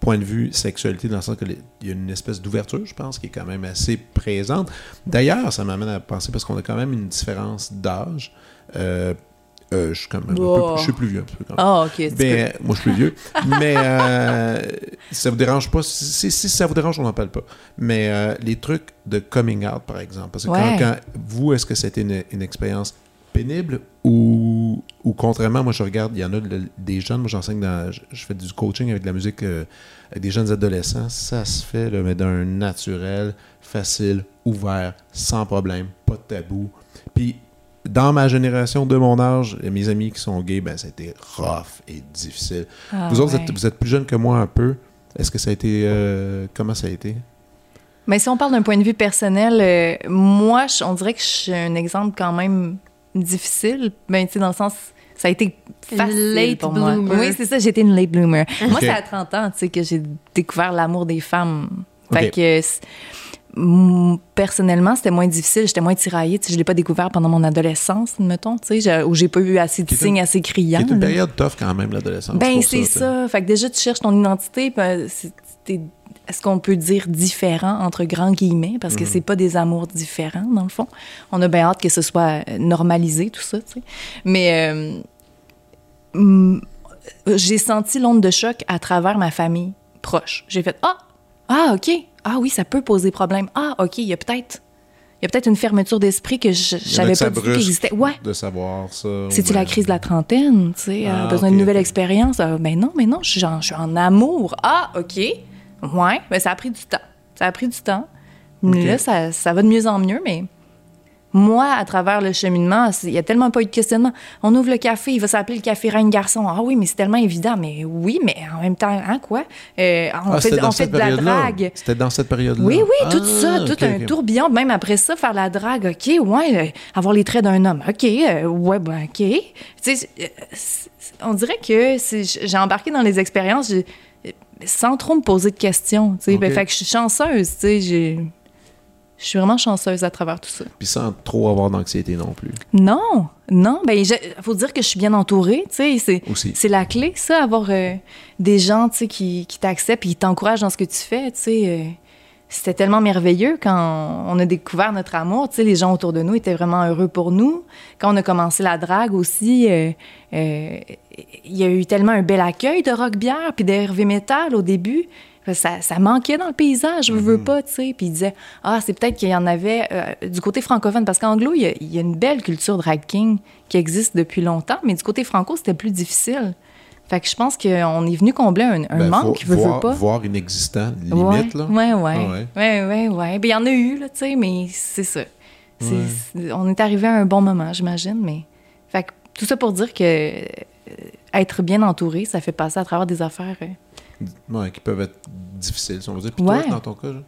[SPEAKER 2] Point de vue sexualité, dans le sens qu'il y a une espèce d'ouverture, je pense, qui est quand même assez présente. D'ailleurs, ça m'amène à penser, parce qu'on a quand même une différence d'âge. Euh, euh, je suis quand même un peu plus- je suis plus vieux un peu quand même.
[SPEAKER 3] Ah, OK.
[SPEAKER 2] Ben, moi, je suis plus vieux. Mais euh, si ça vous dérange pas, si, si ça vous dérange, on n'en parle pas. Mais euh, les trucs de coming out, par exemple. Parce que
[SPEAKER 3] Ouais.
[SPEAKER 2] quand, quand- vous, est-ce que c'était une, une expérience pénible ou, ou contrairement, moi, je regarde, il y en a de- des jeunes, moi, j'enseigne dans, je, je fais du coaching avec de la musique euh, avec des jeunes adolescents. Ça se fait, là, mais d'un naturel, facile, ouvert, sans problème, pas de tabou. Puis, dans ma génération, de mon âge, mes amis qui sont gays, ben, ça a été rough et difficile.
[SPEAKER 3] Ah,
[SPEAKER 2] vous autres, vous êtes, vous êtes plus jeunes que moi un peu. Est-ce que ça a été. euh, comment ça a été?
[SPEAKER 3] Mais si on parle d'un point de vue personnel, euh, moi, je- on dirait que je suis un exemple quand même difficile. Ben, tu sais, dans le sens, ça a été
[SPEAKER 4] Une
[SPEAKER 3] facile
[SPEAKER 4] late
[SPEAKER 3] pour moi. Oui, c'est ça, été une late bloomer. Moi, c'est à 30 ans, tu sais, que j'ai découvert l'amour des femmes. Fait que, personnellement, c'était moins difficile, j'étais moins tiraillée. Tu sais, je l'ai pas découvert pendant mon adolescence, mettons, tu sais, j'ai- où j'ai pas eu assez de signes assez criants.
[SPEAKER 2] C'est une période tough quand même, l'adolescence.
[SPEAKER 3] Ben, c'est ça. Fait que déjà, tu cherches ton identité, puis, c'est- t'es ce qu'on peut dire différents entre grands guillemets, parce que c'est pas des amours différents, dans le fond? On a bien hâte que ce soit euh, normalisé, tout ça, tu sais. Mais euh, j'ai senti l'onde de choc à travers ma famille proche. J'ai fait Ah! Ah, OK. Ah oui, ça peut poser problème. Ah, OK, il y a peut-être. Il y a peut-être une fermeture d'esprit que je
[SPEAKER 2] ça
[SPEAKER 3] pas dit qu'existait. Ouais.
[SPEAKER 2] De savoir ça.
[SPEAKER 3] C'est-tu la
[SPEAKER 2] ben-
[SPEAKER 3] crise de la trentaine, tu sais,
[SPEAKER 2] Ah,
[SPEAKER 3] euh, besoin
[SPEAKER 2] ok,
[SPEAKER 3] d'une nouvelle expérience? Euh, ben non, mais non, je suis, en, je suis en amour. Ah, OK. Ouais, mais ça a pris du temps. Ça a pris du temps. Là, ça, ça va de mieux en mieux, mais moi, à travers le cheminement, il y a tellement pas eu de questionnement. On ouvre le café, il va s'appeler le café Reine Garçon. Ah oui, mais c'est tellement évident. Mais oui, mais en même temps, hein, quoi? Euh, on
[SPEAKER 2] Ah,
[SPEAKER 3] fait, on fait de la drague.
[SPEAKER 2] C'était dans cette période-là.
[SPEAKER 3] Oui, oui, tout
[SPEAKER 2] Ah,
[SPEAKER 3] ça, tout un tourbillon. Même après ça, faire la drague, OK, ouais, euh, avoir les traits d'un homme, OK, euh, ouais, ben, OK. Tu sais, c'est- on dirait que j'ai embarqué dans les expériences sans trop me poser de questions, tu sais.
[SPEAKER 2] Ok.
[SPEAKER 3] Ben, fait que je suis chanceuse, tu sais, j'ai... Je suis vraiment chanceuse à travers tout ça.
[SPEAKER 2] Puis sans trop avoir d'anxiété non plus.
[SPEAKER 3] Non, non, ben, il faut dire que je suis bien entourée, tu sais. C'est la clé, ça, avoir euh, des gens, tu sais, qui, qui t'acceptent et qui t'encouragent dans ce que tu fais, tu sais. euh, c'était tellement merveilleux quand on a découvert notre amour, tu sais, les gens autour de nous étaient vraiment heureux pour nous. Quand on a commencé la drague aussi, euh, euh, il y a eu tellement un bel accueil de rock bière puis heavy metal au début. Ça, ça manquait dans le paysage, je veux pas, tu sais. Puis ils disaient, ah, c'est peut-être qu'il y en avait euh, du côté francophone, parce qu'anglo, il y, a, il y a une belle culture drag king qui existe depuis longtemps, mais du côté franco, c'était plus difficile. Fait que je pense qu'on est venu combler un, un
[SPEAKER 2] Ben,
[SPEAKER 3] manque,
[SPEAKER 2] voir,
[SPEAKER 3] pas.
[SPEAKER 2] voir inexistant, limite,
[SPEAKER 3] ouais,
[SPEAKER 2] là.
[SPEAKER 3] Ouais, ouais.
[SPEAKER 2] Ah ouais.
[SPEAKER 3] ouais, ouais, ouais. Ben, il y en a eu, là, tu sais, mais c'est ça. On est arrivé à un bon moment, j'imagine, mais... Fait que tout ça pour dire que euh, être bien entouré, ça fait passer à travers des affaires... euh,
[SPEAKER 2] Ouais, qui peuvent être difficiles, si on veut dire. Puis toi, dans ton cas, Jean?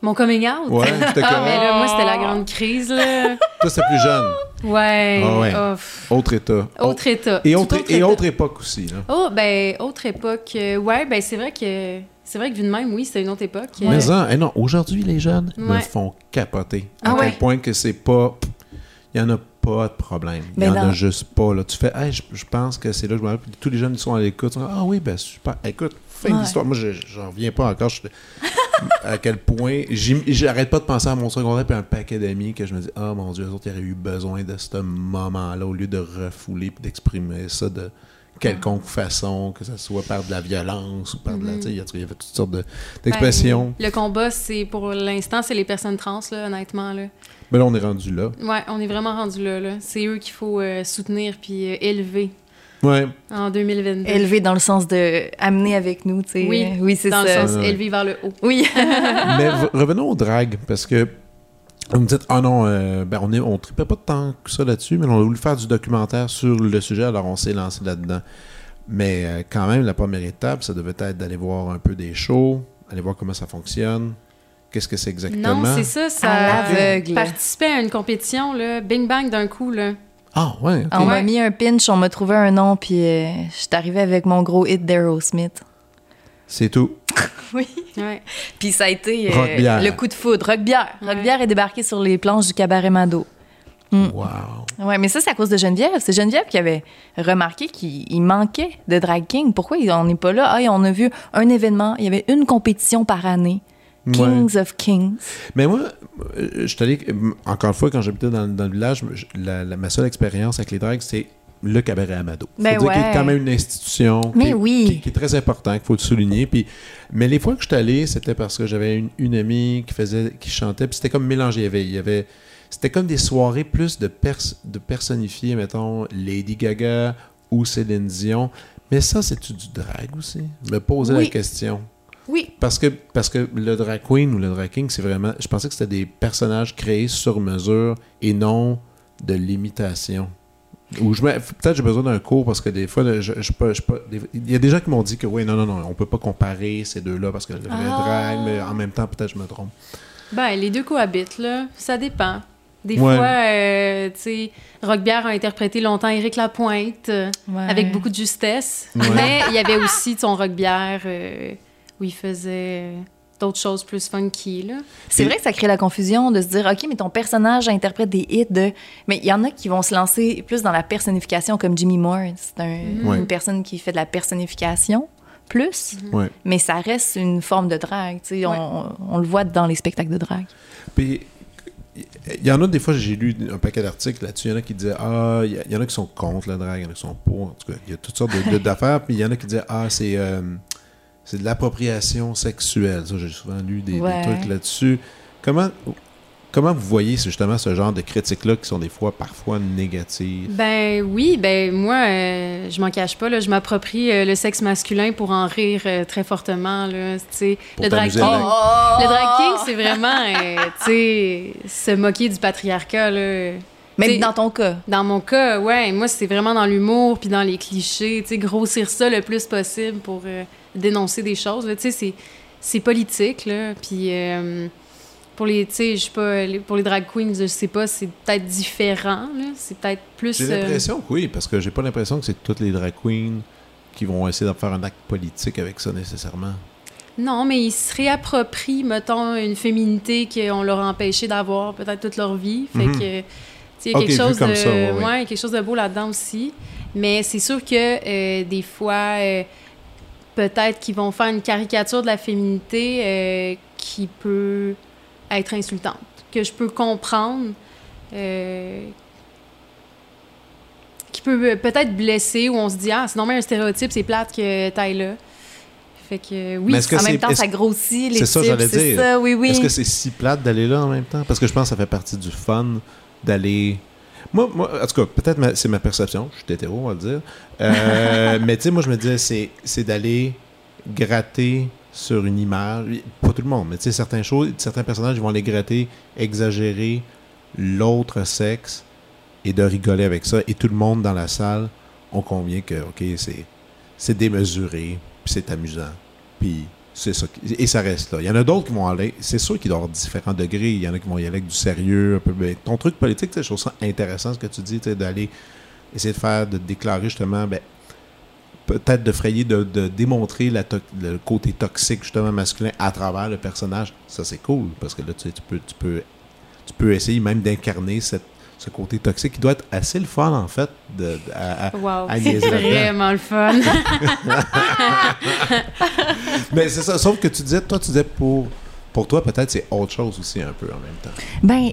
[SPEAKER 4] Mon coming out?
[SPEAKER 2] Ouais, c'était
[SPEAKER 4] Ah,
[SPEAKER 2] correct.
[SPEAKER 4] mais là, moi, c'était la grande crise, là.
[SPEAKER 2] Toi, c'est plus jeune.
[SPEAKER 4] Ouais.
[SPEAKER 2] Ah ouais.
[SPEAKER 4] Oh.
[SPEAKER 2] Autre état.
[SPEAKER 4] Autre état.
[SPEAKER 2] Et autre, et
[SPEAKER 4] état.
[SPEAKER 2] autre époque aussi, là.
[SPEAKER 4] Oh, ben, autre époque. euh, ouais, ben, c'est vrai que. C'est vrai que vu de même, oui, c'était une autre époque.
[SPEAKER 2] Mais ça, eh non, aujourd'hui, les jeunes me font capoter.
[SPEAKER 3] Ah
[SPEAKER 2] à quel point que c'est pas. Il y en a pas de problème. Il y
[SPEAKER 3] Ben
[SPEAKER 2] en a
[SPEAKER 3] non.
[SPEAKER 2] juste pas. Là. Tu fais, hey, je, je pense que c'est là que je me rappelle. Puis Tous les jeunes qui sont à l'écoute. sont, Ah oui, ben super. Écoute, fin
[SPEAKER 3] Ouais.
[SPEAKER 2] d'histoire. Moi, je- j'en reviens pas encore. Je- à quel point. J'arrête pas de penser à mon secondaire puis à un paquet d'amis que je me dis, ah mon Dieu, eux autres, ils auraient eu besoin de ce moment-là au lieu de refouler puis d'exprimer ça de quelconque façon, que ce soit par de la violence ou par de la. tu sais, Il y avait toutes sortes de- d'expressions.
[SPEAKER 4] Ben, le combat, c'est pour l'instant, c'est les personnes trans, là, honnêtement. Là.
[SPEAKER 2] Mais là, on est rendu là.
[SPEAKER 4] Ouais, on est vraiment rendu là. là. C'est eux qu'il faut euh, soutenir puis euh, élever
[SPEAKER 2] Ouais.
[SPEAKER 4] en 2022.
[SPEAKER 3] Élevé dans le sens de amener avec nous, tu sais.
[SPEAKER 4] Oui,
[SPEAKER 3] oui c'est
[SPEAKER 4] Dans
[SPEAKER 3] ça.
[SPEAKER 4] le sens
[SPEAKER 2] Ouais.
[SPEAKER 4] élever vers le haut.
[SPEAKER 3] Oui.
[SPEAKER 2] Mais re- revenons au drag, parce que vous me dites, ah non, euh, ben on est, on tripait pas tant que ça là-dessus, mais on a voulu faire du documentaire sur le sujet, alors on s'est lancé là-dedans. Mais euh, quand même, la première étape, ça devait être d'aller voir un peu des shows, aller voir comment ça fonctionne. Qu'est-ce que c'est exactement?
[SPEAKER 4] Non, c'est ça, ça.
[SPEAKER 3] À l'aveugle.
[SPEAKER 4] Participer à une compétition, là, bing bang d'un coup, là.
[SPEAKER 2] Ah, ouais.
[SPEAKER 3] On m'a
[SPEAKER 4] Ouais.
[SPEAKER 3] mis un pinch, on m'a trouvé un nom, puis euh, je suis arrivée avec mon gros hit d'Aerosmith.
[SPEAKER 2] C'est tout.
[SPEAKER 3] Oui.
[SPEAKER 4] Ouais.
[SPEAKER 3] Puis ça a été euh,
[SPEAKER 2] Rock-bière.
[SPEAKER 3] le coup de foudre. Rock-bière.
[SPEAKER 4] Ouais.
[SPEAKER 3] Rock-bière est débarqué sur les planches du cabaret Mado. Mm.
[SPEAKER 2] Wow.
[SPEAKER 3] Ouais, mais ça, c'est à cause de Geneviève. C'est Geneviève qui avait remarqué qu'il il manquait de drag king. Pourquoi on n'est pas là? Ah, on a vu un événement, il y avait une compétition par année.
[SPEAKER 2] Ouais.
[SPEAKER 3] Kings of Kings.
[SPEAKER 2] Mais moi, euh, je allé, euh, encore une fois, quand j'habitais dans, dans le village, la, la- ma seule expérience avec les drags, c'est le cabaret Amado.
[SPEAKER 3] Ben
[SPEAKER 2] dire qu'il
[SPEAKER 3] ouais.
[SPEAKER 2] est quand même une institution
[SPEAKER 3] Mais
[SPEAKER 2] qui, est-
[SPEAKER 3] oui.
[SPEAKER 2] qui- qui est très important, qu'il faut le souligner. Puis, mais les fois que je suis allé, c'était parce que j'avais une, une amie qui faisait, qui chantait, puis c'était comme mélangé. Il y avait, il y avait- c'était comme des soirées plus de, pers- de personnifier, mettons, Lady Gaga ou Céline Dion. Mais ça, c'est-tu du drag aussi? Me poser
[SPEAKER 3] Oui.
[SPEAKER 2] la question.
[SPEAKER 3] Oui.
[SPEAKER 2] Parce que, parce que le drag queen ou le drag king, c'est vraiment. Je pensais que c'était des personnages créés sur mesure et non de l'imitation. Ou je me- peut-être j'ai besoin d'un cours parce que des fois, je, je, peux- je peux- des- il y a des gens qui m'ont dit que oui, non, non, non, on peut pas comparer ces deux-là parce que le vrai
[SPEAKER 3] Ah.
[SPEAKER 2] drag, mais en même temps, peut-être je me trompe.
[SPEAKER 4] Ben, les deux cohabitent, là. Ça dépend. Des
[SPEAKER 2] Ouais.
[SPEAKER 4] fois, euh, tu sais, Rockbière a interprété longtemps Éric Lapointe euh,
[SPEAKER 3] Ouais.
[SPEAKER 4] avec beaucoup de justesse.
[SPEAKER 2] Ouais.
[SPEAKER 4] Mais il y avait aussi son Rockbière euh, où il faisait euh, d'autres choses plus funky, là.
[SPEAKER 3] C'est vrai que ça crée la confusion de se dire, OK, mais ton personnage interprète des hits de. Mais il y en a qui vont se lancer plus dans la personnification, comme Jimmy Moore. C'est un-
[SPEAKER 2] Ouais.
[SPEAKER 3] une personne qui fait de la personnification plus,
[SPEAKER 2] Ouais.
[SPEAKER 3] mais ça reste une forme de drague. tu sais.
[SPEAKER 4] Ouais.
[SPEAKER 3] On, on le voit dans les spectacles de drague.
[SPEAKER 2] Puis, il y en a des fois, j'ai lu un paquet d'articles là-dessus. Il y en a qui disaient Ah, il y, en a qui sont contre la drague, il y en a qui sont pour. En tout cas, il y a toutes sortes d'affaires. Puis il y en a qui disaient Ah, c'est euh, c'est de l'appropriation sexuelle. Ça, j'ai souvent lu des, trucs là-dessus. Comment, comment vous voyez justement ce genre de critiques-là qui sont des fois, parfois négatives?
[SPEAKER 4] Ben oui, ben moi, euh, je m'en cache pas, là, je m'approprie euh, le sexe masculin pour en rire euh, très fortement. Là, tu sais.
[SPEAKER 2] Pour
[SPEAKER 4] le drag king, le drag king, c'est vraiment, euh, tu sais, se moquer du patriarcat. Là.
[SPEAKER 3] Même dans ton cas.
[SPEAKER 4] Dans mon cas, ouais, moi, c'est vraiment dans l'humour puis dans les clichés, tu sais, grossir ça le plus possible pour euh, dénoncer des choses. Tu sais, c'est- c'est politique, là, puis euh, pour les, tu sais, je sais pas, les- pour les drag queens, je sais pas, c'est peut-être différent, là, c'est peut-être plus...
[SPEAKER 2] J'ai
[SPEAKER 4] euh,
[SPEAKER 2] l'impression que oui, parce que j'ai pas l'impression que c'est toutes les drag queens qui vont essayer de faire un acte politique avec ça nécessairement.
[SPEAKER 4] Non, mais ils se réapproprient, mettons, une féminité qu'on leur a empêché d'avoir peut-être toute leur vie. Fait que, tu sais, il y a
[SPEAKER 2] Ok,
[SPEAKER 4] quelque chose de,
[SPEAKER 2] ça, ouais, ouais.
[SPEAKER 4] quelque chose de beau là-dedans aussi. Mais c'est sûr que euh, des fois, euh, peut-être qu'ils vont faire une caricature de la féminité euh, qui peut être insultante, que je peux comprendre, euh, qui peut euh, peut-être blesser, où on se dit ah c'est normal un stéréotype, c'est plate que t'ailles là. Fait que oui,
[SPEAKER 2] que
[SPEAKER 3] en même temps, ça grossit les
[SPEAKER 2] c'est ça, j'allais dire.
[SPEAKER 3] ça, oui, oui.
[SPEAKER 2] Est-ce que c'est si plate d'aller là en même temps? Parce que je pense que ça fait partie du fun d'aller. Moi, moi, en tout cas, peut-être c'est ma perception. Je suis hétéro, on va le dire. Euh, mais tu sais, moi, je me disais, c'est, d'aller gratter sur une image. Pas tout le monde, mais tu sais, certaines choses, certains personnages, ils vont aller gratter, exagérer l'autre sexe et de rigoler avec ça. Et tout le monde dans la salle, on convient que, OK, c'est, c'est démesuré, puis c'est amusant. Puis c'est ça. Et ça reste là. Il y en a d'autres qui vont aller. C'est sûr qu'il doit y avoir différents degrés. Il y en a qui vont y aller avec du sérieux, ton truc politique, je trouve ça intéressant ce que tu dis, d'aller essayer de faire, de déclarer justement, ben, peut-être de frayer, de, démontrer le côté toxique justement masculin à travers le personnage. Ça, c'est cool parce que là, tu tu peux, tu peux, tu peux essayer même d'incarner cette- ce côté toxique qui doit être assez le fun en fait de, de- à- à-
[SPEAKER 4] Wow,
[SPEAKER 2] à
[SPEAKER 4] c'est vraiment le fun.
[SPEAKER 2] Mais c'est ça. Sauf que tu disais, toi, tu disais pour, pour toi, peut-être c'est autre chose aussi un peu en même temps.
[SPEAKER 3] Ben,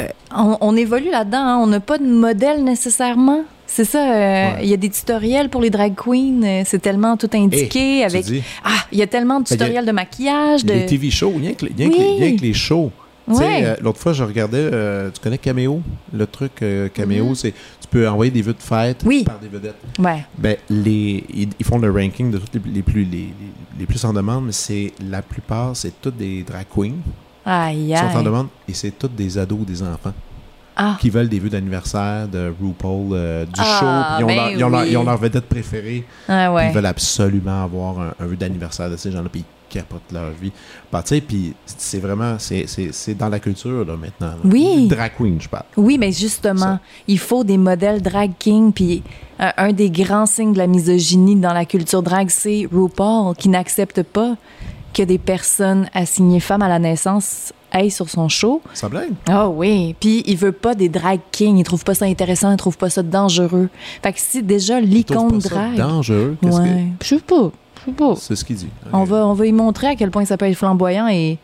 [SPEAKER 3] euh, on, on évolue là-dedans. hein. On n'a pas de modèle nécessairement. C'est ça. euh,
[SPEAKER 2] Ouais.
[SPEAKER 3] Il y a des tutoriels pour les drag queens. euh, C'est tellement tout indiqué.
[SPEAKER 2] Tu
[SPEAKER 3] avec Ah, il y a tellement de
[SPEAKER 2] que
[SPEAKER 3] tutoriels de maquillage. De...
[SPEAKER 2] les TV shows, rien que, rien que
[SPEAKER 3] Oui.
[SPEAKER 2] rien que les shows.
[SPEAKER 3] Ouais.
[SPEAKER 2] euh, L'autre fois, je regardais, euh, tu connais Cameo? Le truc euh, Cameo,
[SPEAKER 4] Mhm.
[SPEAKER 2] c'est tu peux envoyer des vues de fête
[SPEAKER 3] Oui.
[SPEAKER 2] par des vedettes.
[SPEAKER 3] Ouais.
[SPEAKER 2] Ben, les, ils, ils font le ranking de toutes les, les plus, les, les- plus en demande, mais c'est la plupart, c'est toutes des drag queens
[SPEAKER 3] Aïe,
[SPEAKER 2] qui sont en demande et c'est toutes des ados ou des enfants
[SPEAKER 3] Ah,
[SPEAKER 2] qui veulent des vues d'anniversaire de RuPaul, euh, du
[SPEAKER 3] Ah,
[SPEAKER 2] show, puis ils ont,
[SPEAKER 3] ben
[SPEAKER 2] leur, ils, ont leur,
[SPEAKER 3] oui.
[SPEAKER 2] ils ont leur vedette préférée.
[SPEAKER 3] ah ouais.
[SPEAKER 2] Ils veulent absolument avoir un, un vœu d'anniversaire de ces gens-là, puis capotent leur vie. Bah, tu sais, puis c'est vraiment, c'est- dans la culture, là, maintenant. là.
[SPEAKER 3] Oui.
[SPEAKER 2] Drag queen, je parle.
[SPEAKER 3] Oui, mais justement,
[SPEAKER 2] Ça.
[SPEAKER 3] il faut des modèles drag king. Puis un, un des grands signes de la misogynie dans la culture drag, c'est RuPaul qui n'accepte pas que des personnes assignées femmes à la naissance aillent sur son show.
[SPEAKER 2] Ça blague?
[SPEAKER 3] Ah oui, puis il veut pas des drag kings, il trouve pas ça intéressant, il trouve pas ça dangereux. Fait que si déjà l'icône
[SPEAKER 2] ça
[SPEAKER 3] drag,
[SPEAKER 2] dangereux? Qu'est-ce
[SPEAKER 3] ouais, pas, je sais pas.
[SPEAKER 2] C'est ce qu'il dit.
[SPEAKER 3] On va, on va y montrer à quel point ça peut être flamboyant et,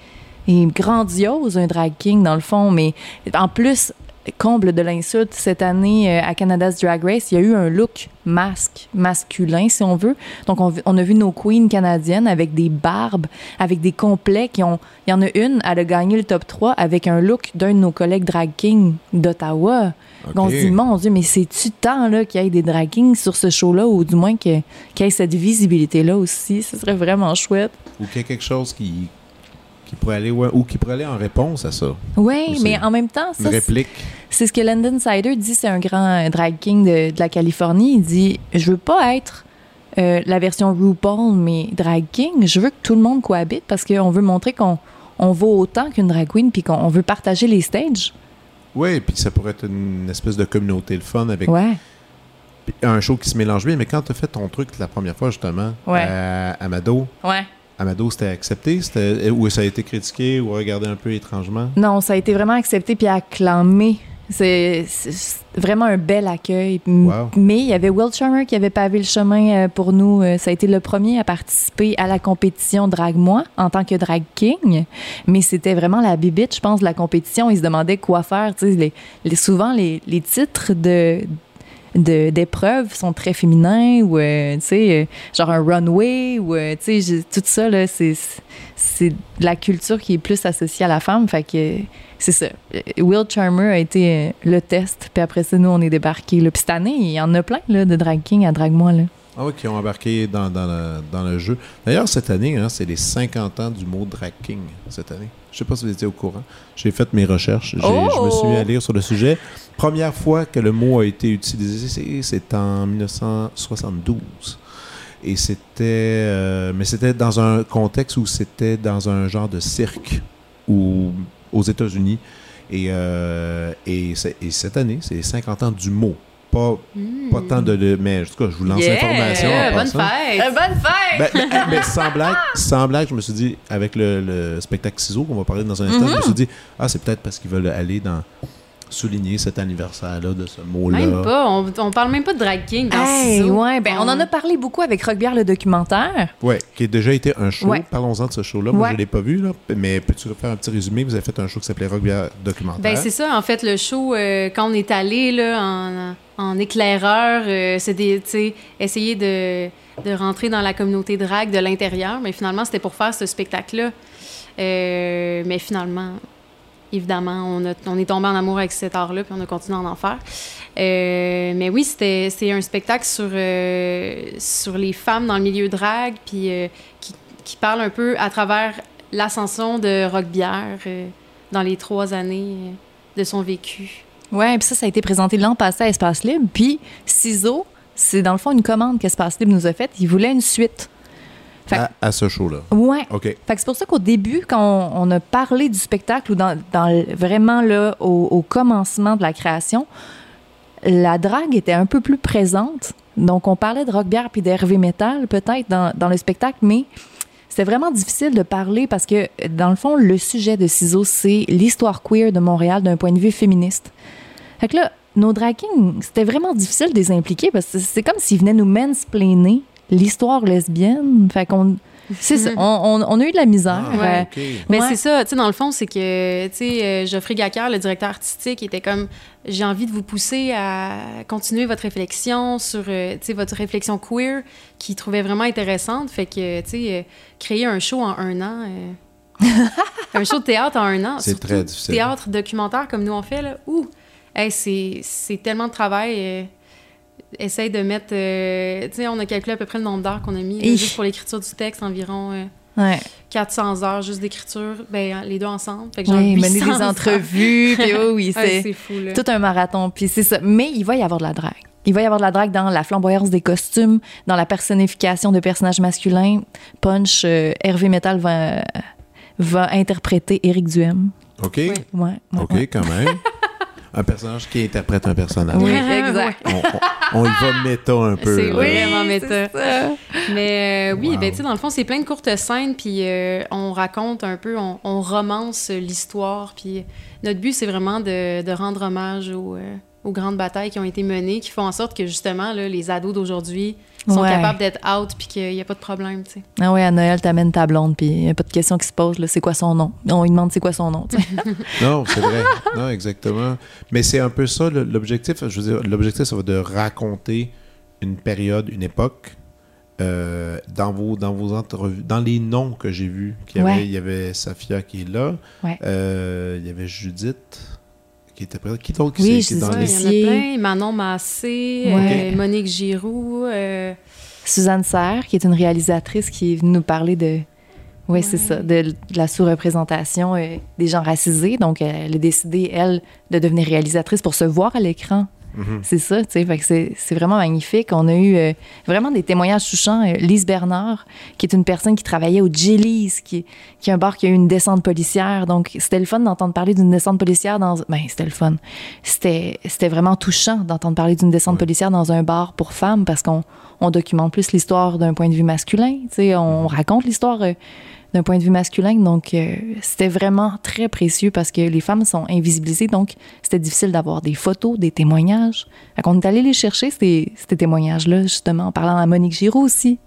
[SPEAKER 3] et grandiose, un drag king, dans le fond. Mais en plus, comble de l'insulte, cette année, euh, à Canada's Drag Race, il y a eu un look masque, masculin, si on veut. Donc, on, on a vu nos queens canadiennes avec des barbes, avec des complets qui ont... Il y en a une, elle a gagné le top 3 avec un look d'un de nos collègues drag kings d'Ottawa. Donc, on se dit, mon Dieu, mais c'est-tu temps là, qu'il y ait des drag kings sur ce show-là, ou du moins qu'il y ait cette visibilité-là aussi? Ce serait vraiment chouette.
[SPEAKER 2] Ou qu'il y a quelque chose qui, qui pourrait aller, ouais, ou qui pourrait aller en réponse à ça.
[SPEAKER 3] Oui, mais en même temps, ça, c'est
[SPEAKER 2] réplique.
[SPEAKER 3] c'est ce que Landon Sider dit, c'est un grand euh, drag king de, de la Californie. Il dit Je veux pas être euh, la version RuPaul, mais drag king. Je veux que tout le monde cohabite parce qu'on veut montrer qu'on on vaut autant qu'une drag queen puis qu'on on veut partager les stages.
[SPEAKER 2] Oui, puis ça pourrait être une espèce de communauté le fun avec
[SPEAKER 3] Ouais.
[SPEAKER 2] un show qui se mélange bien. Mais quand tu as fait ton truc la première fois, justement,
[SPEAKER 3] Ouais.
[SPEAKER 2] à Amado,
[SPEAKER 3] Ouais.
[SPEAKER 2] Amado, c'était accepté? Ou ça a été critiqué ou regardé un peu étrangement?
[SPEAKER 3] Non, ça a été vraiment accepté puis acclamé. C'est vraiment un bel accueil.
[SPEAKER 5] Wow.
[SPEAKER 3] Mais il y avait Will Charmer qui avait pavé le chemin euh, pour nous. Euh, Ça a été le premier à participer à la compétition Drag Moi en tant que drag king. Mais c'était vraiment la bibite, je pense, de la compétition. Ils se demandaient quoi faire. Les, les- souvent, les, les titres de- d'épreuves sont très féminins ou euh, tu sais euh, genre un runway ou euh, tu sais tout ça là c'est la culture qui est plus associée à la femme. Fait que c'est ça. Will Charmer a été le test. Puis après ça nous on est débarqués puis cette année il y en a plein là de drag king à drag moi là
[SPEAKER 2] Ah oui, qui ont embarqué dans, dans, le, dans le jeu. D'ailleurs, cette année, hein, c'est les 50 ans du mot drag king, cette année. Je sais pas si vous étiez au courant. J'ai fait mes recherches.
[SPEAKER 3] Oh!
[SPEAKER 2] Je me suis mis à lire sur le sujet. Première fois que le mot a été utilisé, c'est- en 1972. Et c'était... euh, mais c'était dans un contexte où c'était dans un genre de cirque aux États-Unis. Et, euh, et, et cette année, c'est les 50 ans du mot. Pas, pas tant de... le- mais en tout cas, je vous lance
[SPEAKER 3] Yeah!
[SPEAKER 2] l'information.
[SPEAKER 4] Yeah, bonne
[SPEAKER 2] passant.
[SPEAKER 4] fête!
[SPEAKER 3] bonne fête
[SPEAKER 2] Ben, ben, ben, sans blague, sans blague, je me suis dit, avec le, le spectacle ciseaux qu'on va parler dans un instant, je me suis dit, ah, c'est peut-être parce qu'ils veulent aller dans souligner cet anniversaire-là de ce mot-là.
[SPEAKER 4] Même pas. On, on parle même pas de drag king dans
[SPEAKER 3] Hey,
[SPEAKER 4] Ciseaux.
[SPEAKER 3] ouais, ben, on en a parlé beaucoup avec Rockbière le documentaire.
[SPEAKER 2] Ouais, qui a déjà été un show.
[SPEAKER 3] Ouais.
[SPEAKER 2] Parlons-en de ce show-là. Moi, je ne l'ai pas vu, là, mais peux-tu faire un petit résumé? Vous avez fait un show qui s'appelait Rock Bière Documentaire.
[SPEAKER 4] Ben, c'est ça, en fait, le show, euh, quand on est allé là, en, en éclaireur, euh, c'est essayer de, de rentrer dans la communauté drag de l'intérieur, mais finalement, c'était pour faire ce spectacle-là. Euh, mais finalement, évidemment, on, a- on est tombé en amour avec cet art-là, puis on a continué à en faire. Euh, mais oui, c'était un spectacle sur, euh, sur les femmes dans le milieu drag, puis euh, qui, qui parle un peu à travers l'ascension de Rock Bière euh, dans les trois années de son vécu.
[SPEAKER 3] Ouais, puis ça, ça a été présenté l'an passé à Espace Libre. Puis Ciseaux, c'est dans le fond une commande qu'Espace Libre nous a faite. Ils voulaient une suite. Fait
[SPEAKER 2] À, à ce show-là.
[SPEAKER 3] Ouais.
[SPEAKER 2] OK.
[SPEAKER 3] Fait c'est pour ça qu'au début, quand on, on a parlé du spectacle ou dans, vraiment là, au, au commencement de la création, la drague était un peu plus présente. Donc, on parlait de rock bière puis d'Hervé Metal peut-être dans, dans le spectacle, mais c'était vraiment difficile de parler parce que, dans le fond, le sujet de Ciseaux, c'est l'histoire queer de Montréal d'un point de vue féministe. Fait que là, nos drag c'était vraiment difficile de les impliquer parce que c'est comme s'ils venaient nous mansplainer l'histoire lesbienne. Fait qu'on. C'est ça. On, on- on a eu de la misère.
[SPEAKER 2] Ah.
[SPEAKER 4] Mais
[SPEAKER 3] Ouais.
[SPEAKER 4] c'est ça, tu sais, dans le fond, c'est que, tu sais, euh, Geoffrey Gacker, le directeur artistique, était comme, j'ai envie de vous pousser à continuer votre réflexion sur, euh, tu sais, votre réflexion queer, qu'il trouvait vraiment intéressante. Fait que, tu sais, euh, créer un show en un an, euh, un show de théâtre en un an,
[SPEAKER 2] C'est très difficile.
[SPEAKER 4] théâtre documentaire comme nous on fait, là, ouh, hey, c'est c'est tellement de travail. euh, essaye de mettre, euh, tu sais, on a calculé à peu près le nombre d'heures qu'on a mis, là, juste pour l'écriture du texte, environ... euh,
[SPEAKER 3] Ouais.
[SPEAKER 4] 400 heures juste d'écriture, ben, les deux ensemble. Fait que genre
[SPEAKER 3] Oui,
[SPEAKER 4] 800
[SPEAKER 3] mener des entrevues, puis oh oui, c'est tout un marathon. Puis c'est ça. Mais il va y avoir de la drague. Il va y avoir de la drague dans la flamboyance des costumes, dans la personnification de personnages masculins. Punch, euh, Hervé Metal va, va interpréter Éric Duhem.
[SPEAKER 2] OK.
[SPEAKER 4] Ouais.
[SPEAKER 3] Ouais, ouais,
[SPEAKER 2] OK,
[SPEAKER 3] ouais.
[SPEAKER 2] quand même. un personnage qui interprète un personnage.
[SPEAKER 3] Oui, exact.
[SPEAKER 2] On, on- on y va méta un peu.
[SPEAKER 4] C'est vraiment méta.
[SPEAKER 3] ça.
[SPEAKER 4] Mais euh, oui,
[SPEAKER 2] Wow.
[SPEAKER 4] ben, tu sais, dans le fond, c'est plein de courtes scènes, puis euh, on raconte un peu, on, on romance l'histoire, puis notre but, c'est vraiment de, de rendre hommage aux, euh, aux grandes batailles qui ont été menées, qui font en sorte que, justement, là, les ados d'aujourd'hui sont
[SPEAKER 3] Ouais.
[SPEAKER 4] capables d'être out, puis qu'il n'y a pas de problème, tu sais.
[SPEAKER 3] Ah ouais, à Noël, t'amènes ta blonde, puis il n'y a pas de question qui se pose. là, C'est quoi son nom? On lui demande c'est quoi son nom.
[SPEAKER 2] Non, c'est vrai. non, exactement. Mais c'est un peu ça l'objectif. Je veux dire, l'objectif, ça va de raconter une période, une époque. euh, dans vos dans vos entrevues, dans les noms que j'ai vus, qu'il y avait,
[SPEAKER 3] Ouais.
[SPEAKER 2] il y avait Safia qui est là,
[SPEAKER 3] Ouais.
[SPEAKER 2] euh, il y avait Judith qui était présente. Qui d'autre qui,
[SPEAKER 3] Oui,
[SPEAKER 2] c'est- qui est dans les...
[SPEAKER 4] Il y en a plein. Manon Massé,
[SPEAKER 3] Ouais.
[SPEAKER 4] euh, Monique Giroux. euh,
[SPEAKER 3] Suzanne Serre, qui est une réalisatrice qui est venue nous parler de. Oui, c'est
[SPEAKER 4] Ouais.
[SPEAKER 3] ça, de, de la sous-représentation euh, des gens racisés. Donc, elle a décidé, elle, de devenir réalisatrice pour se voir à l'écran.
[SPEAKER 2] Mhm.
[SPEAKER 3] C'est ça, tu sais. Fait que c'est c'est vraiment magnifique. On a eu euh, vraiment des témoignages touchants. Euh, Lise Bernard, qui est une personne qui travaillait au Jellies, qui, qui est un bar qui a eu une descente policière. Donc, c'était le fun d'entendre parler d'une descente policière dans. Ben, c'était le fun. C'était c'était vraiment touchant d'entendre parler d'une descente
[SPEAKER 2] Ouais.
[SPEAKER 3] policière dans un bar pour femmes parce qu'on on documente plus l'histoire d'un point de vue masculin. Tu sais, on raconte l'histoire euh, d'un point de vue masculin. Donc, euh, c'était vraiment très précieux parce que les femmes sont invisibilisées. Donc, c'était difficile d'avoir des photos, des témoignages. Fait qu'on est allé les chercher, ces, ces témoignages-là, justement, en parlant à Monique Giraud aussi.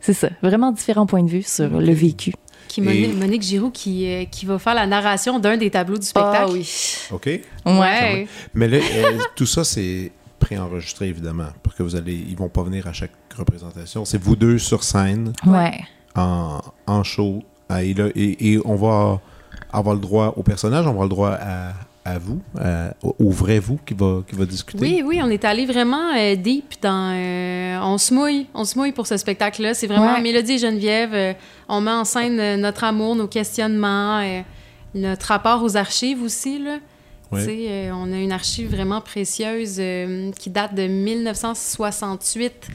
[SPEAKER 3] C'est ça. Vraiment différents points de vue sur le vécu.
[SPEAKER 4] Qui Monique,
[SPEAKER 2] Et-
[SPEAKER 4] Monique Giroux qui, euh, qui va faire la narration d'un des tableaux du spectacle.
[SPEAKER 3] Ah oui.
[SPEAKER 2] OK?
[SPEAKER 4] Ouais.
[SPEAKER 2] Mais là, euh, tout ça, c'est préenregistré, évidemment, pour que vous allez... Ils vont pas venir à chaque représentation. C'est vous deux sur scène,
[SPEAKER 3] Ouais.
[SPEAKER 2] En, en show. Ah, et, là, et, et on va avoir le droit au personnage, on va avoir le droit à, à vous, à- au, vrai vous qui va, qui va discuter.
[SPEAKER 4] Oui, oui, on est allé vraiment euh, deep dans. euh, on se mouille, on se mouille pour ce spectacle-là. C'est vraiment
[SPEAKER 3] Ouais.
[SPEAKER 4] Mélodie et Geneviève. euh, on met en scène euh, notre amour, nos questionnements, euh, notre rapport aux archives aussi. Là.
[SPEAKER 2] Ouais.
[SPEAKER 4] Tu sais, euh, on a une archive vraiment précieuse euh, qui date de 1968.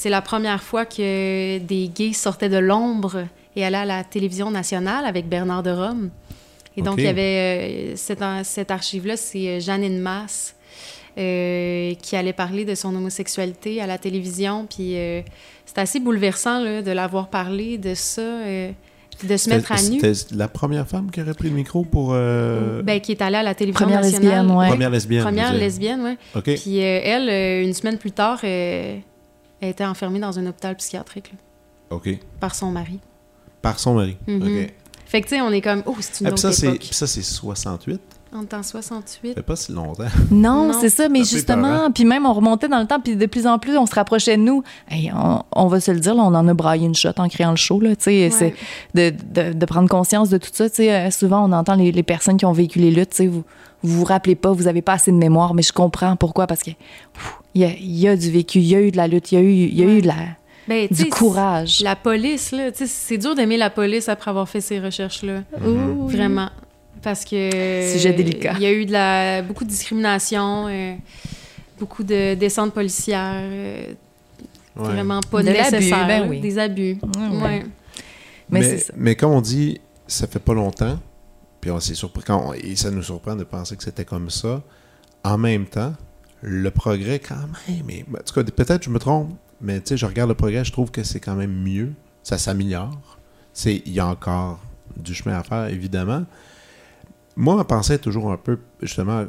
[SPEAKER 4] C'est la première fois que des gays sortaient de l'ombre et allaient à la télévision nationale avec Bernard de Rome. Et donc, il y avait euh, cette, cette archive-là, c'est euh, Jeannine Masse euh, qui allait parler de son homosexualité à la télévision. Puis euh, c'était assez bouleversant là, de l'avoir parlé de ça, euh, de se mettre à nu.
[SPEAKER 2] C'était la première femme qui aurait pris le micro pour... euh,
[SPEAKER 4] Ben, qui est allée à la télévision
[SPEAKER 3] Première
[SPEAKER 4] nationale.
[SPEAKER 3] lesbienne, ouais.
[SPEAKER 2] Première lesbienne.
[SPEAKER 4] Première lesbienne, oui.
[SPEAKER 2] OK.
[SPEAKER 4] Puis euh, elle, une semaine plus tard, euh, elle était enfermée dans un hôpital psychiatrique là,
[SPEAKER 2] OK.
[SPEAKER 4] par son mari.
[SPEAKER 2] Par son mari.
[SPEAKER 4] Mhm.
[SPEAKER 2] OK.
[SPEAKER 4] Fait que, tu sais, on est comme, oh, c'est une
[SPEAKER 2] Ah,
[SPEAKER 4] autre
[SPEAKER 2] ça,
[SPEAKER 4] époque.
[SPEAKER 2] puis ça, c'est 68.
[SPEAKER 4] On est en 68.
[SPEAKER 2] Ça fait pas si longtemps.
[SPEAKER 3] Non,
[SPEAKER 4] Non.
[SPEAKER 3] c'est ça, mais justement,
[SPEAKER 2] hein?
[SPEAKER 3] puis même on remontait dans le temps, puis de plus en plus on se rapprochait de nous. Hey, on, on va se le dire, là, on en a braillé une shot en créant le show, là, tu sais,
[SPEAKER 4] Ouais.
[SPEAKER 3] c'est de, de, de prendre conscience de tout ça, tu sais, euh, souvent on entend les, les personnes qui ont vécu les luttes, tu sais, vous vous vous rappelez pas, vous avez pas assez de mémoire, mais je comprends pourquoi, parce que pff, il y a, il y a du vécu, il y a eu de la lutte, il y a eu, il y a
[SPEAKER 4] Ouais.
[SPEAKER 3] eu de la,
[SPEAKER 4] Ben,
[SPEAKER 3] du courage.
[SPEAKER 4] La police, là, c'est dur d'aimer la police après avoir fait ces recherches-là.
[SPEAKER 3] Ouh.
[SPEAKER 4] Vraiment. Parce que.
[SPEAKER 3] Sujet délicat.
[SPEAKER 4] Il y a eu de la, beaucoup de discrimination, euh, beaucoup de descentes policières, euh,
[SPEAKER 2] Ouais.
[SPEAKER 4] vraiment pas
[SPEAKER 3] De l'abus,
[SPEAKER 4] nécessaires.
[SPEAKER 3] ben oui.
[SPEAKER 4] Des abus.
[SPEAKER 3] Ouais. Mais,
[SPEAKER 2] Mais,
[SPEAKER 3] c'est ça.
[SPEAKER 2] mais comme on dit, ça fait pas longtemps. Puis on s'est surpris quand on- et ça nous surprend de penser que c'était comme ça. En même temps, le progrès quand même. Mais en tout cas, peut-être je me trompe, mais tu sais, je regarde le progrès, je trouve que c'est quand même mieux. Ça s'améliore. C'est il y a encore du chemin à faire, évidemment. Moi, ma pensée est toujours un peu, justement,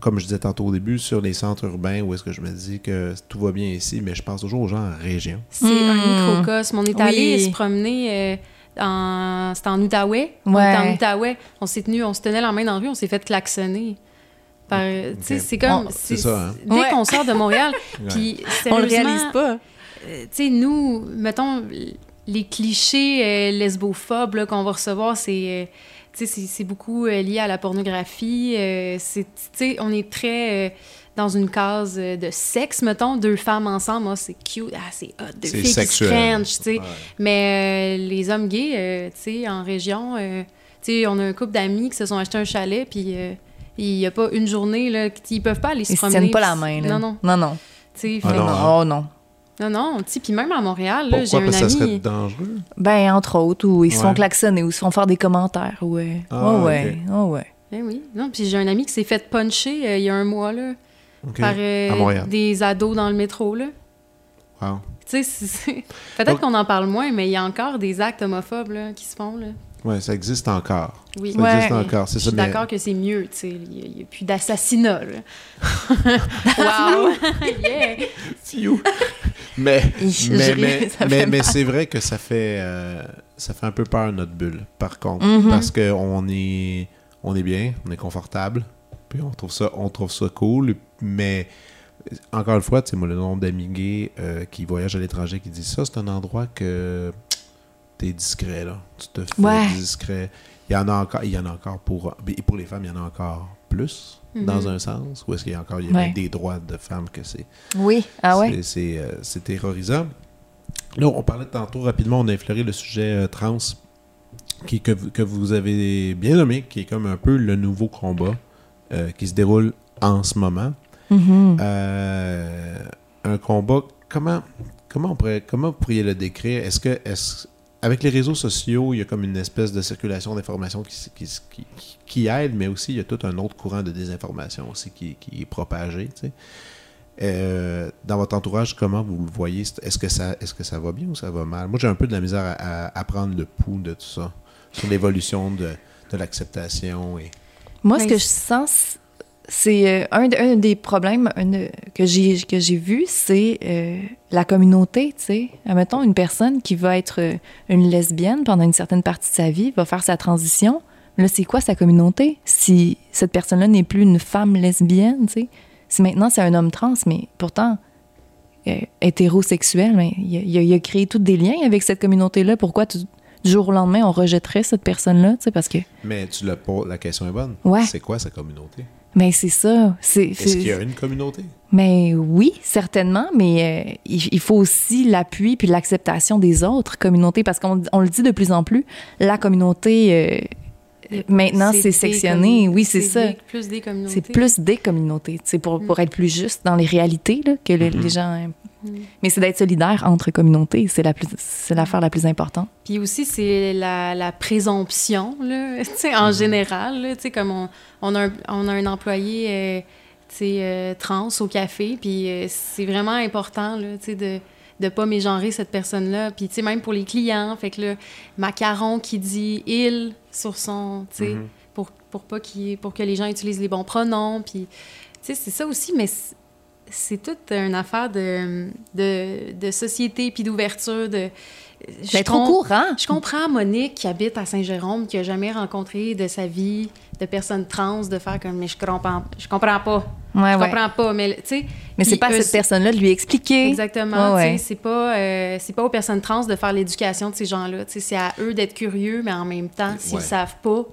[SPEAKER 2] comme je disais tantôt au début, sur les centres urbains, où est-ce que je me dis que tout va bien ici, mais je pense toujours aux gens en région.
[SPEAKER 4] C'est
[SPEAKER 3] Hmm.
[SPEAKER 4] un microcosme. On est allé
[SPEAKER 3] Oui.
[SPEAKER 4] se promener. euh, en... C'était en Outaouais. On était en Outaouais. On s'est tenu, on se tenait la main dans la rue, on s'est fait klaxonner. C'est comme.
[SPEAKER 2] C'est ça, hein?
[SPEAKER 4] Dès
[SPEAKER 3] Ouais.
[SPEAKER 4] qu'on sort de Montréal, puis
[SPEAKER 3] on le réalise pas.
[SPEAKER 4] euh, tu sais, nous, mettons, les clichés euh, lesbophobes là, qu'on va recevoir, c'est. euh, tu sais, c'est- c'est beaucoup euh, lié à la pornographie. euh, c'est- tu sais, on est très euh, dans une case euh, de sexe, mettons, deux femmes ensemble, ah, c'est cute, ah, c'est hot, deux
[SPEAKER 2] C'est
[SPEAKER 4] filles
[SPEAKER 2] sexuel.
[SPEAKER 4] qui se.
[SPEAKER 2] Ouais.
[SPEAKER 4] Mais euh, les hommes gays, euh, tu sais, en région, euh, tu sais, on a un couple d'amis qui se sont achetés un chalet, puis il n'y a pas une journée, là, qu'ils peuvent pas aller se
[SPEAKER 3] Ils se
[SPEAKER 4] promener.
[SPEAKER 3] tiennent pas la main, là.
[SPEAKER 4] Non, non.
[SPEAKER 3] Non, non.
[SPEAKER 4] Tu sais,
[SPEAKER 2] Ah
[SPEAKER 4] fait-
[SPEAKER 2] non,
[SPEAKER 3] non,
[SPEAKER 2] hein?
[SPEAKER 3] oh non.
[SPEAKER 4] non, non, tu sais, puis même à Montréal, là, j'ai un
[SPEAKER 2] Parce que ça serait
[SPEAKER 4] ami...
[SPEAKER 2] dangereux.
[SPEAKER 3] Ben, entre autres, ou ils se font
[SPEAKER 2] Ouais.
[SPEAKER 3] klaxonner, ou ils se font faire des commentaires, ou... euh,
[SPEAKER 2] Ah,
[SPEAKER 3] oh, ouais, oh, ouais.
[SPEAKER 4] Eh oui, non, puis j'ai un ami qui s'est fait puncher euh, il y a un mois, là,
[SPEAKER 2] OK.
[SPEAKER 4] par euh,
[SPEAKER 2] À Montréal.
[SPEAKER 4] des ados dans le métro, là.
[SPEAKER 2] Wow.
[SPEAKER 4] Tu sais, peut-être
[SPEAKER 2] Donc-
[SPEAKER 4] qu'on en parle moins, mais il y a encore des actes homophobes, là, qui se font, là.
[SPEAKER 2] Ouais, ça existe encore.
[SPEAKER 4] Oui.
[SPEAKER 2] Ça
[SPEAKER 3] Ouais.
[SPEAKER 2] existe encore,
[SPEAKER 4] Je
[SPEAKER 2] ça.
[SPEAKER 4] suis
[SPEAKER 2] mais-
[SPEAKER 4] d'accord que c'est mieux, tu sais. Il n'y a, plus d'assassinat, là. wow! yeah!
[SPEAKER 2] Mais mais, mais, mais, c'est vrai que ça fait euh, ça fait un peu peur notre bulle, par contre.
[SPEAKER 3] Mhm.
[SPEAKER 2] Parce qu'on est on est bien, on est confortable, puis on trouve ça, on trouve ça cool, mais encore une fois, tu sais, moi, le nombre d'amis gays euh, qui voyagent à l'étranger qui disent ça, c'est un endroit que t'es discret, là. Tu te fais
[SPEAKER 3] Ouais.
[SPEAKER 2] discret. Il y en a encore, il y en a encore pour, et pour les femmes, il y en a encore plus, dans
[SPEAKER 4] Mhm.
[SPEAKER 2] un sens, ou est-ce qu'il y a encore il y a
[SPEAKER 3] Ouais.
[SPEAKER 2] même des droits de femmes que c'est
[SPEAKER 3] Oui, ah ouais?
[SPEAKER 2] c'est- euh, terrorisant. Là, on parlait tantôt rapidement, on a effleuré le sujet euh, trans qui, que, vous- que vous avez bien nommé, qui est comme un peu le nouveau combat euh, qui se déroule en ce moment.
[SPEAKER 3] Mhm.
[SPEAKER 2] Euh, un combat, comment, comment, on pourrait, comment vous pourriez le décrire? Est-ce que, est avec les réseaux sociaux, il y a comme une espèce de circulation d'informations qui, aide, mais aussi il y a tout un autre courant de désinformation aussi qui, qui est propagé. tu sais. Euh, dans votre entourage, comment vous le voyez? Est-ce que, ça, est que ça va bien ou ça va mal? Moi, j'ai un peu de la misère à, à, prendre le pouls de tout ça, sur l'évolution de, de l'acceptation. Et...
[SPEAKER 3] Moi, ce que je sens, c'est euh, un, un, des problèmes que j'ai que j'ai vu, c'est euh, la communauté. Tu sais, admettons une personne qui va être euh, une lesbienne pendant une certaine partie de sa vie, va faire sa transition. Là, c'est quoi sa communauté? Si cette personne-là n'est plus une femme lesbienne, tu sais, si maintenant c'est un homme trans, mais pourtant hétérosexuel, mais il a, créé tous des liens avec cette communauté-là. Pourquoi du jour au lendemain on rejetterait cette personne-là, tu sais, parce que.
[SPEAKER 2] Mais tu le la question est bonne.
[SPEAKER 3] Ouais.
[SPEAKER 2] C'est quoi sa communauté?
[SPEAKER 3] Mais c'est ça.
[SPEAKER 2] Est-ce qu'il y a une communauté?
[SPEAKER 3] Mais oui, certainement, mais euh, il, faut aussi l'appui puis l'acceptation des autres communautés parce qu'on le dit de plus en plus, la communauté euh, maintenant c'est sectionné. Oui, c'est ça.
[SPEAKER 4] C'est plus des communautés.
[SPEAKER 3] C'est plus des communautés. C'est pour, pour être plus juste dans les réalités là, que les
[SPEAKER 2] Mm-hmm.
[SPEAKER 3] gens mais c'est d'être solidaire entre communautés, c'est la plus, c'est l'affaire la plus importante.
[SPEAKER 4] Puis aussi, c'est la, la, présomption, là, en général, là, comme on, on, a un, on a un employé euh, euh, trans au café, puis euh, c'est vraiment important là, de de pas mégenrer cette personne-là. Puis, tu sais, même pour les clients, fait que là, macaron qui dit « il » sur son, tu sais, mm -hmm. pour, pour, pas pour que les gens utilisent les bons pronoms. Puis, tu sais, c'est ça aussi, mais c'est toute une affaire de, de, de société puis d'ouverture. De,
[SPEAKER 3] D'être au courant.
[SPEAKER 4] Je comprends Monique qui habite à Saint-Jérôme, qui a jamais rencontré de sa vie de personnes trans, de faire comme mais je comprends, je comprends pas.
[SPEAKER 3] Ouais,
[SPEAKER 4] je
[SPEAKER 3] ouais.
[SPEAKER 4] comprends pas, mais tu sais.
[SPEAKER 3] Mais c'est pas à cette personne-là de lui expliquer.
[SPEAKER 4] Exactement.
[SPEAKER 3] Ouais, ouais.
[SPEAKER 4] C'est pas, euh, c'est pas aux personnes trans de faire l'éducation de ces gens-là. C'est à eux d'être curieux, mais en même temps, s'ils
[SPEAKER 2] Ouais.
[SPEAKER 4] savent pas.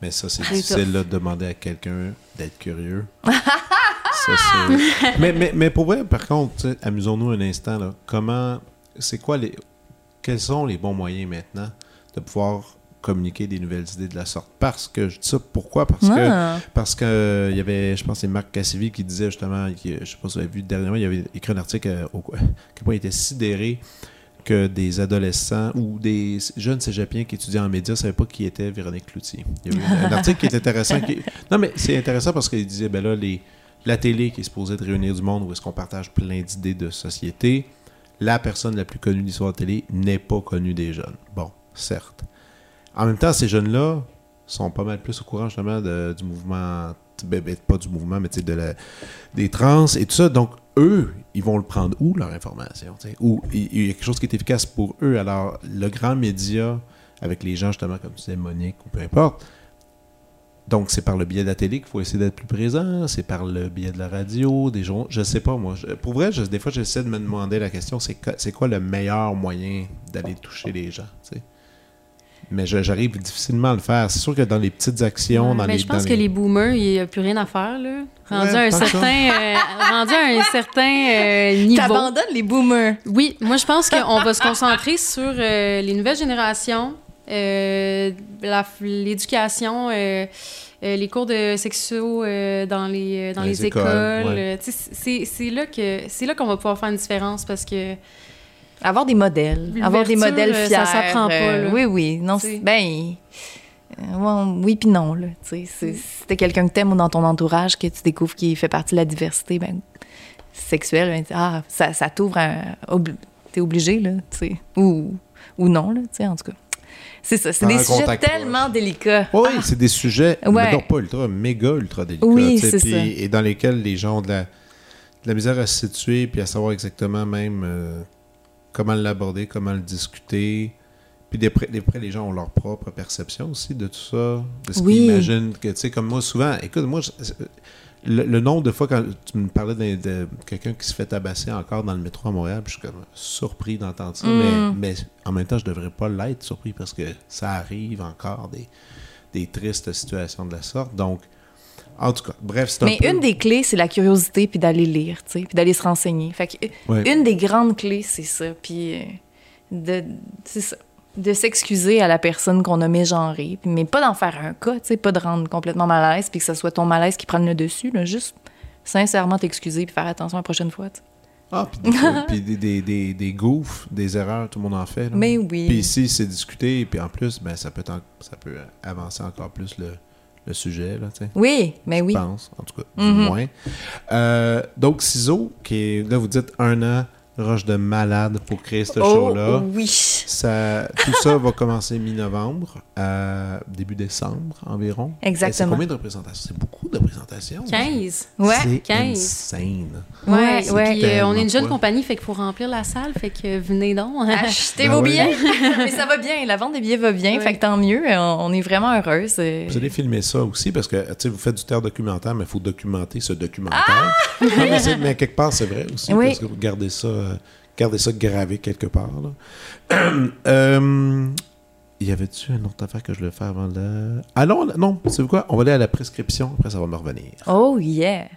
[SPEAKER 2] Mais ça, c'est difficile là, de demander à quelqu'un d'être curieux. Ça, mais, mais, mais pour vrai, par contre, amusons-nous un instant. Là. Comment, c'est quoi les, quels sont les bons moyens maintenant de pouvoir communiquer des nouvelles idées de la sorte? Parce que, je dis ça pourquoi? Parce que
[SPEAKER 3] Ah.
[SPEAKER 2] parce que euh, il y avait, je pense, que c'est Marc Cassivi qui disait justement, qui, je sais pas si vous avez vu dernièrement, il avait écrit un article euh, au quel point il était sidéré que des adolescents ou des jeunes cégepiens qui étudiaient en médias ne savaient pas qui était Véronique Cloutier. Il y a eu un article qui est intéressant. qui- Non, mais c'est intéressant parce qu'il disait, ben là, les... la télé qui est supposée de réunir du monde où est-ce qu'on partage plein d'idées de société, la personne la plus connue de l'histoire de télé n'est pas connue des jeunes. Bon, certes. En même temps, ces jeunes-là sont pas mal plus au courant justement du mouvement, ben, ben, pas du mouvement, mais de des trans et tout ça. Donc, eux, ils vont le prendre où, leur information? Ou il y a quelque chose qui est efficace pour eux. Alors, le grand média, avec les gens justement, comme tu disais, Monique ou peu importe, donc c'est par le biais de la télé qu'il faut essayer d'être plus présent, c'est par le biais de la radio, des gens, je sais pas moi. Je- pour vrai, je- des fois j'essaie de me demander la question, c'est quoi, le meilleur moyen d'aller toucher les gens, tu sais? Mais j'arrive difficilement à le faire. C'est sûr que dans les petites actions, dans
[SPEAKER 4] mais
[SPEAKER 2] les...
[SPEAKER 4] je pense
[SPEAKER 2] dans
[SPEAKER 4] que
[SPEAKER 2] les-
[SPEAKER 4] les boomers, il n'y a plus rien à faire, là. Rendu
[SPEAKER 2] Ouais,
[SPEAKER 4] à un certain, euh, rendu à un certain euh, niveau.
[SPEAKER 3] T'abandonnes les boomers.
[SPEAKER 4] Oui, moi je pense qu'on va se concentrer sur euh, les nouvelles générations, l'éducation, euh, euh, les cours de sexo euh, dans les, dans
[SPEAKER 2] Les
[SPEAKER 4] les,
[SPEAKER 2] écoles, ouais.
[SPEAKER 4] euh, c'est c'est là que c'est là qu'on va pouvoir faire une différence parce que
[SPEAKER 3] Avoir des modèles. Avoir des modèles
[SPEAKER 4] euh,
[SPEAKER 3] fiers.
[SPEAKER 4] ça s'apprend pas,
[SPEAKER 3] euh,
[SPEAKER 4] là.
[SPEAKER 3] oui, oui. Non, ben. euh, oui, puis non, là. C'est- si t'es quelqu'un que t'aimes ou dans ton entourage que tu découvres qui fait partie de la diversité ben, sexuelle, ben, ah, ça, ça t'ouvre un. T'es obligé, là, tu sais. Ou, ou non, là, tu sais, en tout cas. C'est ça. C'est des sujets tellement
[SPEAKER 2] proche.
[SPEAKER 3] délicats.
[SPEAKER 2] Oui, c'est des sujets,
[SPEAKER 3] Ouais.
[SPEAKER 2] mais non pas ultra, méga ultra délicats.
[SPEAKER 3] Oui, c'est ça.
[SPEAKER 2] Et dans lesquels les gens ont de la, de la misère à se situer puis à savoir exactement même euh, comment l'aborder, comment le discuter. Puis des près, des près, les gens ont leur propre perception aussi de tout ça, de ce
[SPEAKER 3] Oui.
[SPEAKER 2] qu'ils imaginent. Que, tu sais, comme moi, souvent, écoute, moi, je- le, le nombre de fois quand tu me parlais d'un- de, quelqu'un qui se fait tabasser encore dans le métro à Montréal, puis je suis comme surpris d'entendre ça.
[SPEAKER 3] Mm.
[SPEAKER 2] Mais, mais en même temps, je devrais pas l'être surpris parce que ça arrive encore des, des tristes situations de la sorte. Donc, en tout cas, bref, c'est un
[SPEAKER 3] Mais
[SPEAKER 2] peu...
[SPEAKER 3] une des clés, c'est la curiosité puis d'aller lire, tu sais, puis d'aller se renseigner. Fait que, euh,
[SPEAKER 2] Ouais.
[SPEAKER 3] une des grandes clés, c'est ça. Puis euh, de, c'est ça. De s'excuser à la personne qu'on a mégenrée, mais pas d'en faire un cas, tu sais, pas de rendre complètement mal à l'aise, puis que ce soit ton malaise qui prenne le dessus, là, juste sincèrement t'excuser puis faire attention la prochaine fois. tu sais.
[SPEAKER 2] Ah, puis des, des, des, des, gouffres, des erreurs, tout le monde en fait. là.
[SPEAKER 3] Mais oui.
[SPEAKER 2] Puis ici, c'est discuté, puis en plus, ben, ça, peut en- ça peut avancer encore plus le, le sujet, là, tu sais.
[SPEAKER 3] Oui, mais oui.
[SPEAKER 2] Je pense, en tout cas, du
[SPEAKER 3] Mhm.
[SPEAKER 2] moins. Euh, donc, Ciseaux, qui est, là, vous dites un an, roche de malade pour créer ce
[SPEAKER 3] Oh,
[SPEAKER 2] show-là.
[SPEAKER 3] oui.
[SPEAKER 2] Ça, tout ça va commencer mi-novembre, à début décembre environ. Et C'est
[SPEAKER 3] Exactement.
[SPEAKER 2] combien de représentations? C'est beaucoup de représentations.
[SPEAKER 4] 15.
[SPEAKER 3] Ouais.
[SPEAKER 2] C'est
[SPEAKER 4] 15.
[SPEAKER 2] insane.
[SPEAKER 3] Ouais,
[SPEAKER 4] Puis,
[SPEAKER 3] ouais.
[SPEAKER 4] euh, on est une jeune
[SPEAKER 2] quoi.
[SPEAKER 4] compagnie, fait qu'il faut remplir la salle, fait que venez donc.
[SPEAKER 3] Achetez
[SPEAKER 2] Ben
[SPEAKER 3] vos
[SPEAKER 2] ouais.
[SPEAKER 3] billets. mais ça va bien. La vente des billets va bien. Fait que tant mieux. On, on est vraiment heureuse. Euh,
[SPEAKER 2] Vous allez filmer ça aussi parce que tu sais, vous faites du théâtre documentaire, mais il faut documenter ce documentaire.
[SPEAKER 3] Ah!
[SPEAKER 2] Non, mais, c'est- mais quelque part, c'est vrai aussi
[SPEAKER 3] Oui.
[SPEAKER 2] parce que vous gardez ça, euh, gardez ça gravé quelque part. là. Euh, y avait-tu une autre affaire que je voulais faire avant la. Ah non, non, c'est quoi? On va aller à la prescription, après ça va me revenir.
[SPEAKER 3] Oh, yeah.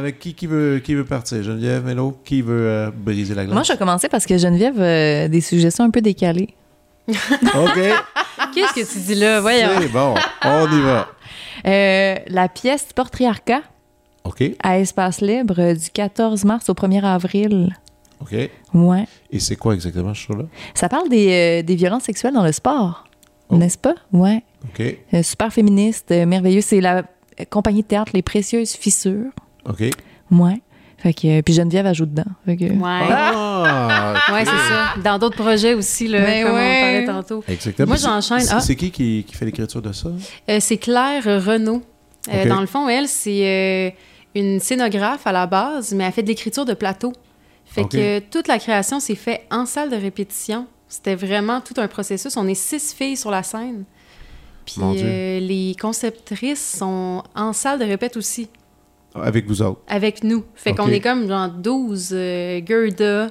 [SPEAKER 2] Avec qui qui veut, qui veut partir? Geneviève, Mélo, qui veut euh, briser la glace?
[SPEAKER 3] Moi, je vais commencer parce que Geneviève a des suggestions un peu décalées.
[SPEAKER 2] OK,
[SPEAKER 4] Qu'est-ce que tu dis là? Voyons.
[SPEAKER 2] c'est bon, on y va.
[SPEAKER 3] Euh, la pièce Portriarcat
[SPEAKER 2] OK,
[SPEAKER 3] à Espace Libre euh, du 14 mars au 1er avril.
[SPEAKER 2] OK.
[SPEAKER 3] Ouais.
[SPEAKER 2] Et c'est quoi exactement ce show-là?
[SPEAKER 3] Ça parle des, euh, des violences sexuelles dans le sport.
[SPEAKER 2] Oh.
[SPEAKER 3] N'est-ce pas? Ouais.
[SPEAKER 2] OK,
[SPEAKER 3] Euh, super féministe, euh, merveilleux. C'est la euh, compagnie de théâtre Les Précieuses Fissures.
[SPEAKER 2] OK.
[SPEAKER 3] Ouais. Fait que, euh, puis Geneviève ajoute dedans. Fait que-
[SPEAKER 4] Ouais.
[SPEAKER 2] Ah!
[SPEAKER 4] Ouais, c'est ça. Dans d'autres projets aussi, là,
[SPEAKER 3] Ben
[SPEAKER 4] comme
[SPEAKER 3] ouais.
[SPEAKER 4] on parlait tantôt.
[SPEAKER 2] Exactement.
[SPEAKER 4] Moi,
[SPEAKER 2] C'est-
[SPEAKER 4] j'enchaîne.
[SPEAKER 2] c'est-
[SPEAKER 4] Ah.
[SPEAKER 2] C'est qui, qui qui fait l'écriture de ça?
[SPEAKER 4] Euh, c'est Claire Renaud. Euh. Dans le fond, elle, c'est euh, une scénographe à la base, mais elle fait de l'écriture de plateau. Fait que toute la création s'est faite en salle de répétition. C'était vraiment tout un processus. On est six filles sur la scène. Puis
[SPEAKER 2] Mon Dieu.
[SPEAKER 4] euh, les conceptrices sont en salle de répète aussi,
[SPEAKER 2] Avec vous autres.
[SPEAKER 4] avec nous. Fait qu'on est comme genre 12 euh, Gerda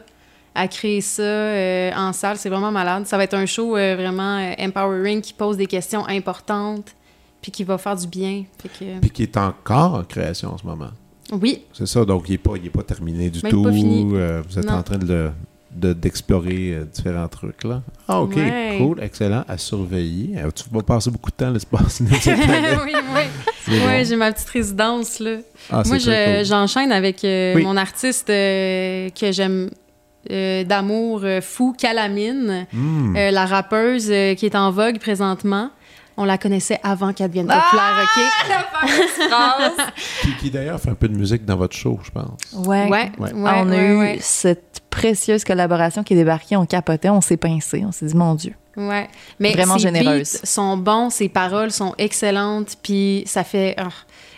[SPEAKER 4] à créer ça euh, en salle. C'est vraiment malade. Ça va être un show euh, vraiment euh, empowering qui pose des questions importantes puis qui va faire du bien. Que,
[SPEAKER 2] Puis qui est encore en création en ce moment.
[SPEAKER 4] oui,
[SPEAKER 2] C'est ça, donc il n'est pas, il est pas terminé du tout.
[SPEAKER 4] pas fini.
[SPEAKER 2] Vous êtes
[SPEAKER 4] Non.
[SPEAKER 2] en train de le- de- d'explorer euh, différents trucs là. Ah, ok,
[SPEAKER 4] Ouais.
[SPEAKER 2] cool, excellent, à surveiller. Euh, tu vas passer beaucoup de temps à l'espace année.
[SPEAKER 4] oui, oui. J'ai ma petite résidence là.
[SPEAKER 2] Ah,
[SPEAKER 4] Moi,
[SPEAKER 2] très
[SPEAKER 4] je-
[SPEAKER 2] cool.
[SPEAKER 4] j'enchaîne avec euh,
[SPEAKER 2] Oui.
[SPEAKER 4] mon artiste euh, que j'aime euh, d'amour euh, fou, Calamine,
[SPEAKER 2] Hmm.
[SPEAKER 4] euh, la rappeuse euh, qui est en vogue présentement. On la connaissait avant qu'elle devienne
[SPEAKER 3] Ah!
[SPEAKER 4] populaire,
[SPEAKER 2] Qui, qui d'ailleurs fait un peu de musique dans votre show, je pense.
[SPEAKER 4] OK?
[SPEAKER 3] Ouais.
[SPEAKER 4] Ouais,
[SPEAKER 2] Ouais.
[SPEAKER 4] ouais,
[SPEAKER 3] Ah, on a
[SPEAKER 4] ouais,
[SPEAKER 3] eu
[SPEAKER 4] ouais.
[SPEAKER 3] cette précieuse collaboration qui est débarquée, on capotait, on s'est pincé, on s'est dit mon Dieu.
[SPEAKER 4] Ouais. Mais
[SPEAKER 3] Vraiment
[SPEAKER 4] ses
[SPEAKER 3] généreuse.
[SPEAKER 4] beats sont bons, ses paroles sont excellentes, puis ça fait... ah,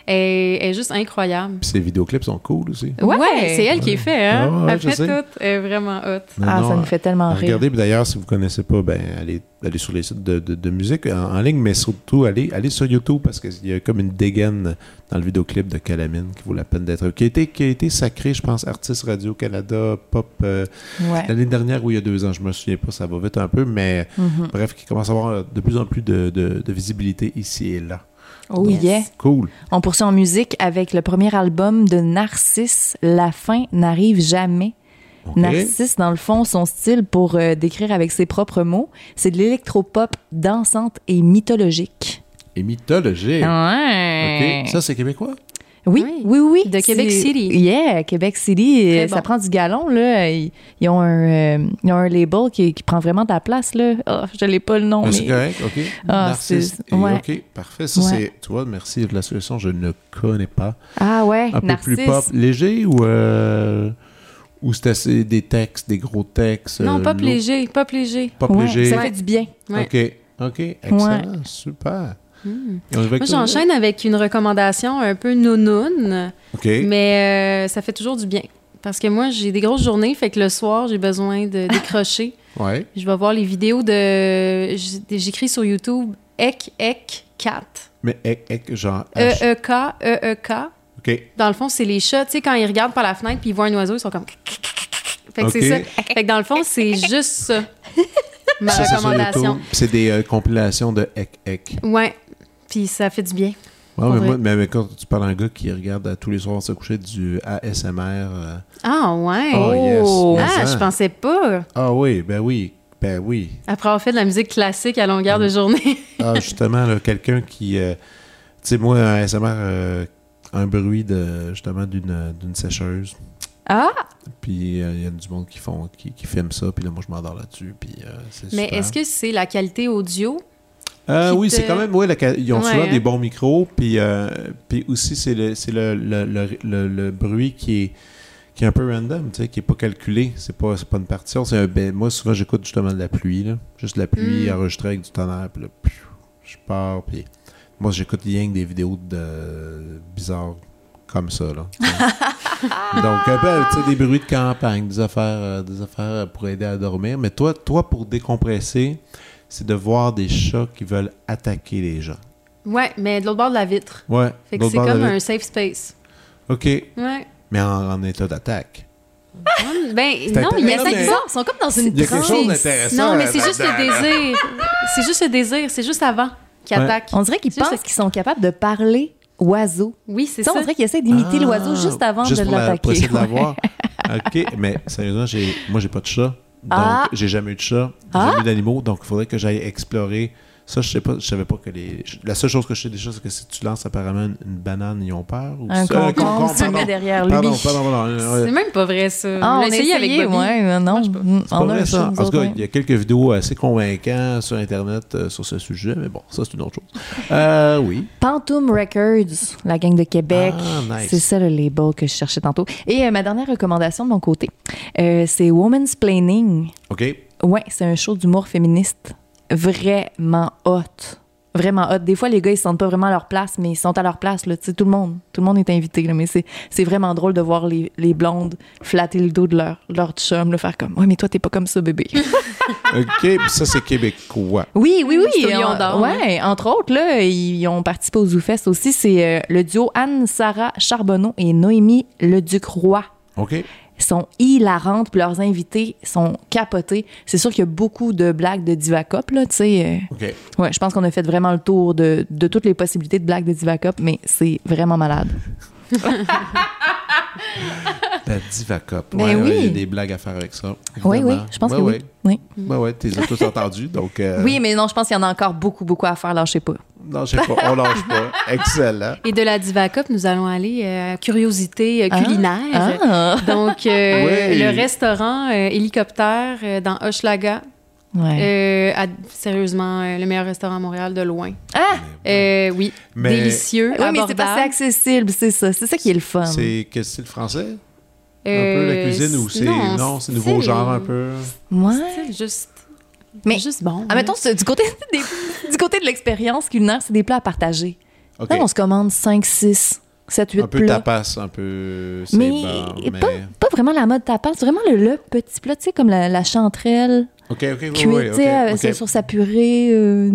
[SPEAKER 4] est juste incroyable.
[SPEAKER 2] Puis ses vidéoclips sont cool aussi.
[SPEAKER 3] Ouais.
[SPEAKER 4] c'est elle qui est fait, hein?
[SPEAKER 2] Ah ouais,
[SPEAKER 4] elle fait
[SPEAKER 2] sais.
[SPEAKER 4] tout. Elle est vraiment hot.
[SPEAKER 2] Non,
[SPEAKER 3] ah,
[SPEAKER 2] non,
[SPEAKER 3] ça nous fait tellement rire.
[SPEAKER 2] Regardez, puis d'ailleurs, si vous ne connaissez pas, ben, allez, allez sur les sites de, de- de musique en, en ligne, mais surtout, allez, allez sur YouTube parce qu'il y a comme une dégaine dans le vidéoclip de Calamine qui vaut la peine d'être. Qui a été, qui a été sacré, je pense, Artiste Radio-Canada, Pop, euh,
[SPEAKER 3] Ouais.
[SPEAKER 2] l'année dernière ou il y a deux ans, je me souviens pas, ça va vite un peu, mais
[SPEAKER 3] Mhm.
[SPEAKER 2] bref, qui commence à avoir de plus en plus de, de- de visibilité ici et là.
[SPEAKER 3] Oh
[SPEAKER 4] Yes.
[SPEAKER 3] yeah.
[SPEAKER 2] Cool.
[SPEAKER 3] On poursuit en musique avec le premier album de Narcisse, La fin n'arrive jamais. Narcisse, dans le fond, son style pour euh, décrire avec ses propres mots, c'est de l'électropop dansante et mythologique.
[SPEAKER 2] Et mythologique.
[SPEAKER 3] Ouais.
[SPEAKER 2] OK. Ça, c'est québécois?
[SPEAKER 3] Oui,
[SPEAKER 4] Oui.
[SPEAKER 3] oui, oui.
[SPEAKER 4] De Québec City.
[SPEAKER 3] Yeah, Québec City.
[SPEAKER 4] Très
[SPEAKER 3] euh, Ça prend du galon, là. Ils, ils ont, un, euh, ils ont un label qui, qui prend vraiment de la place, là. Oh, je n'ai pas le nom,
[SPEAKER 2] Ah,
[SPEAKER 3] mais...
[SPEAKER 2] C'est correct, OK.
[SPEAKER 3] Ah,
[SPEAKER 2] Narcisse.
[SPEAKER 3] c'est-
[SPEAKER 2] Et
[SPEAKER 3] ouais.
[SPEAKER 2] OK, parfait. Ça,
[SPEAKER 3] Ouais.
[SPEAKER 2] c'est, tu vois, merci de la solution, je ne connais pas.
[SPEAKER 3] Ah ouais,
[SPEAKER 2] Un peu
[SPEAKER 3] Narcisse.
[SPEAKER 2] plus pop, léger ou, euh, ou c'est assez des textes, des gros textes?
[SPEAKER 4] Non,
[SPEAKER 2] euh,
[SPEAKER 4] pop
[SPEAKER 2] lourds?
[SPEAKER 4] léger, pop léger.
[SPEAKER 2] Pop
[SPEAKER 3] Ouais,
[SPEAKER 2] léger.
[SPEAKER 3] Ça fait du bien.
[SPEAKER 4] Ouais.
[SPEAKER 2] OK, OK, excellent, super.
[SPEAKER 4] Moi, j'enchaîne avec une recommandation un peu nounoun,
[SPEAKER 2] OK.
[SPEAKER 4] mais euh, ça fait toujours du bien. Parce que moi, j'ai des grosses journées, fait que le soir, j'ai besoin de décrocher.
[SPEAKER 2] Ouais.
[SPEAKER 4] Je vais voir les vidéos de. J'écris sur YouTube Ek Ek Cat.
[SPEAKER 2] Mais ec, ec, genre.
[SPEAKER 4] E-E-K, E-E-K.
[SPEAKER 2] OK.
[SPEAKER 4] Dans le fond, c'est les chats. Tu sais, quand ils regardent par la fenêtre puis ils voient un oiseau, ils sont comme. Fait que c'est ça. Fait que dans le fond, c'est juste ça. Ma recommandation.
[SPEAKER 2] C'est des euh, compilations de Ek Ek.
[SPEAKER 4] Ouais. Puis ça fait du bien.
[SPEAKER 2] Ouais, mais, moi, mais, quand tu parles à un gars qui regarde à tous les soirs se coucher du ASMR. euh,
[SPEAKER 4] Ah, ouais.
[SPEAKER 2] Oh, yes.
[SPEAKER 3] Oh.
[SPEAKER 2] Mais
[SPEAKER 4] Ah,
[SPEAKER 2] ça.
[SPEAKER 4] je pensais pas.
[SPEAKER 2] Ah oui, ben oui. Ben oui.
[SPEAKER 4] Après avoir fait de la musique classique à longueur de journée.
[SPEAKER 2] Ah, justement, quelqu'un qui. euh, tu sais, moi, un ASMR, euh, un bruit de justement d'une sécheuse.
[SPEAKER 3] Ah!
[SPEAKER 2] Puis euh, il y a du monde qui font qui, qui filme ça, puis là, moi, je m'endors là-dessus. Puis euh, c'est
[SPEAKER 4] Mais est-ce que c'est la qualité audio?
[SPEAKER 2] Euh, oui, c'est quand même. La ils ont
[SPEAKER 4] Ouais,
[SPEAKER 2] souvent
[SPEAKER 4] hein?
[SPEAKER 2] des bons micros, puis, euh, puis aussi, c'est le, c'est le, le, le, bruit qui est, qui est un peu random, tu sais, qui n'est pas calculé. C'est pas, c'est pas une partition. C'est un, ben, moi, souvent, j'écoute justement de la pluie, là. Juste de la pluie
[SPEAKER 4] Mm.
[SPEAKER 2] enregistrée avec du tonnerre, puis là, je pars, puis moi, j'écoute rien que des vidéos de bizarres comme ça, là. Donc, tu sais, des bruits de campagne, des affaires, euh, des affaires pour aider à dormir. Mais toi, toi, pour décompresser, c'est de voir des chats qui veulent attaquer les gens.
[SPEAKER 4] Ouais, mais de l'autre bord de la vitre.
[SPEAKER 2] Ouais.
[SPEAKER 4] Fait que c'est comme
[SPEAKER 2] la
[SPEAKER 4] un safe space.
[SPEAKER 2] OK.
[SPEAKER 4] Ouais.
[SPEAKER 2] Mais en, en état d'attaque.
[SPEAKER 4] Ben,
[SPEAKER 2] C'est
[SPEAKER 4] non, il y a ça.
[SPEAKER 3] Ils sont comme dans une
[SPEAKER 2] d'intéressant.
[SPEAKER 4] Non, mais c'est juste le désir. C'est juste le désir. C'est juste avant qu'il
[SPEAKER 2] Ouais.
[SPEAKER 4] attaque.
[SPEAKER 3] On dirait qu'ils
[SPEAKER 4] juste
[SPEAKER 3] pensent qu'ils sont capables de parler oiseau.
[SPEAKER 4] Oui, c'est ça.
[SPEAKER 3] on dirait qu'ils essaient d'imiter
[SPEAKER 2] Ah,
[SPEAKER 3] l'oiseau juste avant
[SPEAKER 2] juste
[SPEAKER 3] de
[SPEAKER 2] pour la- pour
[SPEAKER 3] l'attaquer.
[SPEAKER 2] essayer de
[SPEAKER 3] Ouais.
[SPEAKER 2] l'avoir. OK, mais sérieusement, j'ai, moi, j'ai pas de chat. Donc,
[SPEAKER 3] Ah.
[SPEAKER 2] j'ai jamais eu de chat. J'ai
[SPEAKER 3] Ah.
[SPEAKER 2] jamais eu d'animaux. Donc, il faudrait que j'aille explorer. Ça, je sais pas. Je savais pas que les. La seule chose que je sais déjà, c'est que si tu lances apparemment une, une banane, ils ont peur. Ou
[SPEAKER 3] Un
[SPEAKER 2] ça- euh,
[SPEAKER 3] concombre, tu mets derrière lui.
[SPEAKER 2] Pardon, pardon, pardon.
[SPEAKER 4] C'est même pas vrai, ça.
[SPEAKER 3] Ah, on
[SPEAKER 4] on
[SPEAKER 3] a
[SPEAKER 4] l'a essayé avec Bobby?
[SPEAKER 3] ouais, mais non.
[SPEAKER 4] Pas.
[SPEAKER 2] C'est
[SPEAKER 3] on
[SPEAKER 2] pas
[SPEAKER 3] a
[SPEAKER 2] vrai
[SPEAKER 3] un
[SPEAKER 2] ça. En tout cas, il y a quelques vidéos assez convaincantes sur Internet euh, sur ce sujet, mais bon, ça, c'est une autre chose. Euh, oui.
[SPEAKER 3] Pantoum Records, la gang de Québec.
[SPEAKER 2] Ah, nice.
[SPEAKER 3] C'est ça le label que je cherchais tantôt. Et euh, ma dernière recommandation de mon côté, euh, c'est Woman's Planning.
[SPEAKER 2] OK.
[SPEAKER 3] Ouais, c'est un show d'humour féministe vraiment hot. Vraiment hot. Des fois, les gars, ils se sentent pas vraiment à leur place, mais ils sont à leur place. Là. Tu sais, Tout le monde tout le monde est invité. Là, mais c'est c'est vraiment drôle de voir les, les blondes flatter le dos de leur, leur chum, le faire comme « Ouais, mais toi, t'es pas comme ça, bébé.
[SPEAKER 2] OK, ça, c'est québécois. »
[SPEAKER 3] Oui, oui, oui. En-
[SPEAKER 4] d'Or,
[SPEAKER 3] ouais, entre autres, là, ils ont participé aux ZooFest aussi. C'est euh, le duo Anne-Sara Charbonneau et Noémie Leduc-Roy.
[SPEAKER 2] OK.
[SPEAKER 3] Sont hilarantes, puis leurs invités sont capotés. C'est sûr qu'il y a beaucoup de blagues de Divacop, là, tu sais. euh,
[SPEAKER 2] OK.
[SPEAKER 3] Ouais, je pense qu'on a fait vraiment le tour de, de toutes les possibilités de blagues de Divacop, mais c'est vraiment malade.
[SPEAKER 2] La Divacop.
[SPEAKER 3] Ben
[SPEAKER 2] ouais,
[SPEAKER 3] oui.
[SPEAKER 2] ouais, il y a des blagues à faire avec ça.
[SPEAKER 3] Oui, oui, je pense
[SPEAKER 2] Ouais,
[SPEAKER 3] que
[SPEAKER 2] ouais.
[SPEAKER 3] oui. oui.
[SPEAKER 2] Ben ouais, t'es tous entendus, donc... euh,
[SPEAKER 3] Oui, mais non, je pense qu'il y en a encore beaucoup, beaucoup à faire, là, je sais pas.
[SPEAKER 2] Non, je sais pas, on lâche pas. Excellent.
[SPEAKER 4] Et de la Divacop, nous allons aller euh, à Curiosité euh,
[SPEAKER 3] Ah.
[SPEAKER 4] culinaire.
[SPEAKER 3] Ah!
[SPEAKER 4] Donc, euh, le restaurant euh, Hélicoptère euh, dans Hochelaga.
[SPEAKER 3] Ouais.
[SPEAKER 4] Euh, à- sérieusement, euh, le meilleur restaurant à Montréal de loin.
[SPEAKER 3] ah!
[SPEAKER 4] Euh, oui,
[SPEAKER 2] Mais-
[SPEAKER 4] délicieux,
[SPEAKER 3] Oui, mais c'est pas accessible, c'est ça. C'est ça qui est le fun.
[SPEAKER 2] C'est quel style français? un
[SPEAKER 4] Euh,
[SPEAKER 2] peu la cuisine ou c'est...
[SPEAKER 4] non,
[SPEAKER 2] c'est nouveau genre un peu...
[SPEAKER 3] Ouais.
[SPEAKER 4] juste,
[SPEAKER 3] Mais-
[SPEAKER 4] juste bon.
[SPEAKER 3] Ah, mettons, c'est- du côté, des- du côté de l'expérience culinaire, c'est des plats à partager. Là, on se commande 5, 6, 7, 8
[SPEAKER 2] un peu
[SPEAKER 3] plats.
[SPEAKER 2] tapas, un peu... c'est
[SPEAKER 3] Mais,
[SPEAKER 2] bon,
[SPEAKER 3] pas, pas vraiment la mode tapas, c'est vraiment le, le petit plat, tu sais, comme la, la chanterelle
[SPEAKER 2] OK, OK, oui,
[SPEAKER 3] cuite,
[SPEAKER 2] oui,
[SPEAKER 3] tu sais,
[SPEAKER 2] OK,
[SPEAKER 3] avec-
[SPEAKER 2] OK.
[SPEAKER 3] sur sa purée. euh,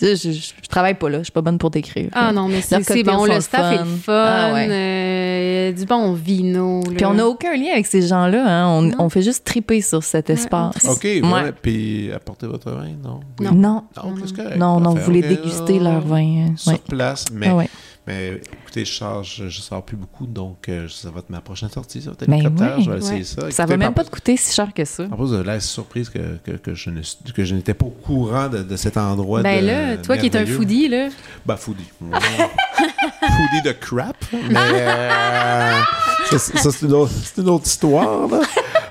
[SPEAKER 3] je, je, travaille pas là, je suis pas bonne pour décrire.
[SPEAKER 4] Ah non, mais c'est bon. Le staff est le fun.
[SPEAKER 3] Ah ouais.
[SPEAKER 4] euh, du bon vino. là.
[SPEAKER 3] Puis on n'a aucun lien avec ces gens-là, hein. on, fait juste triper sur cet
[SPEAKER 4] Ouais,
[SPEAKER 3] espace.
[SPEAKER 2] OK,
[SPEAKER 3] Ouais.
[SPEAKER 2] ouais. Puis apportez votre vin, non? Oui.
[SPEAKER 4] Non.
[SPEAKER 3] Non,
[SPEAKER 2] Non,
[SPEAKER 3] non, non, vous voulez déguster leur vin. hein.
[SPEAKER 2] Sur
[SPEAKER 3] Ouais.
[SPEAKER 2] place, mais,
[SPEAKER 3] Ah ouais.
[SPEAKER 2] Mais écoutez, je sors, je, je sors plus beaucoup, donc euh, ça va être ma prochaine sortie, ça va être
[SPEAKER 3] Ben
[SPEAKER 2] hélicoptère,
[SPEAKER 3] oui.
[SPEAKER 2] je vais essayer
[SPEAKER 4] Ouais.
[SPEAKER 2] ça.
[SPEAKER 3] Ça
[SPEAKER 2] Écoutez,
[SPEAKER 3] va même pas te coûter si cher que ça.
[SPEAKER 2] En plus, de l'air surprise que, que, que je ne, que je n'étais pas au courant de, de cet endroit.
[SPEAKER 4] Ben
[SPEAKER 2] de-
[SPEAKER 4] là, toi qui es un foodie, là.
[SPEAKER 2] Ben, foodie. foodie de crap. Mais euh, ça, c'est- ça, c'est une, autre- c'est une autre histoire. là.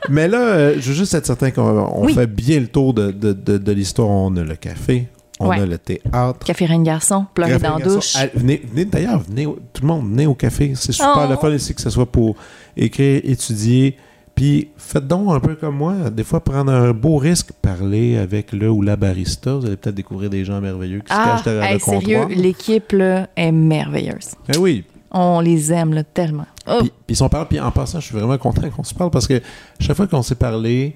[SPEAKER 2] Mais là, euh, je veux juste être certain qu'on
[SPEAKER 3] Oui.
[SPEAKER 2] fait bien le tour de, de l'histoire. On a le café, on
[SPEAKER 3] Ouais.
[SPEAKER 2] a le théâtre.
[SPEAKER 3] Café Reine Garçon, pleurer dans la douche.
[SPEAKER 2] Ah, venez, venez d'ailleurs, venez, tout le monde, venez au café. C'est super
[SPEAKER 3] Oh.
[SPEAKER 2] le fun ici, que ce soit pour écrire, étudier. Puis faites donc un peu comme moi, des fois prendre un beau risque, parler avec le ou la barista. Vous allez peut-être découvrir des gens merveilleux qui se
[SPEAKER 3] Ah,
[SPEAKER 2] cachent derrière
[SPEAKER 3] hey,
[SPEAKER 2] le
[SPEAKER 3] sérieux,
[SPEAKER 2] comptoir.
[SPEAKER 3] l'équipe là, est merveilleuse.
[SPEAKER 2] Ben oui.
[SPEAKER 3] On les aime là, tellement. Oh,
[SPEAKER 2] Puis, puis si on parle, puis en passant, je suis vraiment content qu'on se parle parce que chaque fois qu'on s'est parlé,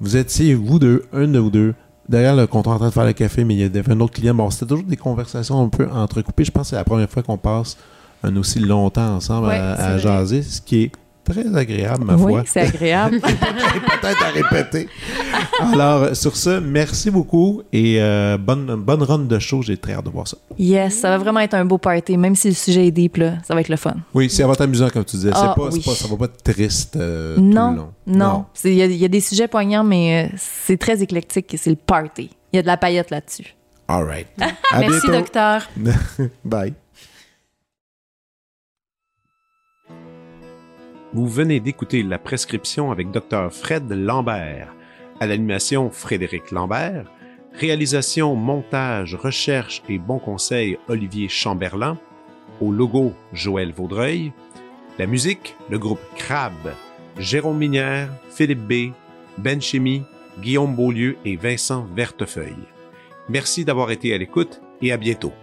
[SPEAKER 2] vous étiez, vous deux, un de vous deux, derrière le comptoir en train de faire le café, mais il y avait un autre client. Bon, c'était toujours des conversations un peu entrecoupées. Je pense que c'est la première fois qu'on passe un aussi longtemps ensemble
[SPEAKER 4] Ouais,
[SPEAKER 2] à, à jaser, ce qui est
[SPEAKER 6] très agréable, ma
[SPEAKER 3] Oui,
[SPEAKER 6] foi.
[SPEAKER 3] c'est agréable.
[SPEAKER 6] Peut-être à répéter. Alors, sur ce, merci beaucoup et euh, bonne, bonne run de show. J'ai très hâte de voir ça.
[SPEAKER 3] yes, ça va vraiment être un beau party. Même si le sujet est deep, là, ça va être le fun.
[SPEAKER 6] Oui, ça va être amusant, comme tu disais.
[SPEAKER 3] Ah,
[SPEAKER 6] c'est pas, c'est
[SPEAKER 3] oui.
[SPEAKER 6] pas- ça va pas être triste euh, tout
[SPEAKER 3] non,
[SPEAKER 6] le long.
[SPEAKER 3] non. C'est- Il y, a- il y a des sujets poignants, mais euh, c'est très éclectique et c'est le party. Il y a de la paillette là-dessus.
[SPEAKER 6] All right. À
[SPEAKER 4] Merci,
[SPEAKER 6] bientôt.
[SPEAKER 4] docteur.
[SPEAKER 6] Bye.
[SPEAKER 2] Vous venez d'écouter La Prescription avec Dr. Fred Lambert. À l'animation, Frédéric Lambert. Réalisation, montage, recherche et bons conseils, Olivier Chamberlain. Au logo, Joël Vaudreuil. La musique, le groupe Crab. Jérôme Minière, Philippe B., Ben Guillaume Beaulieu et Vincent Vertefeuille. Merci d'avoir été à l'écoute et à bientôt.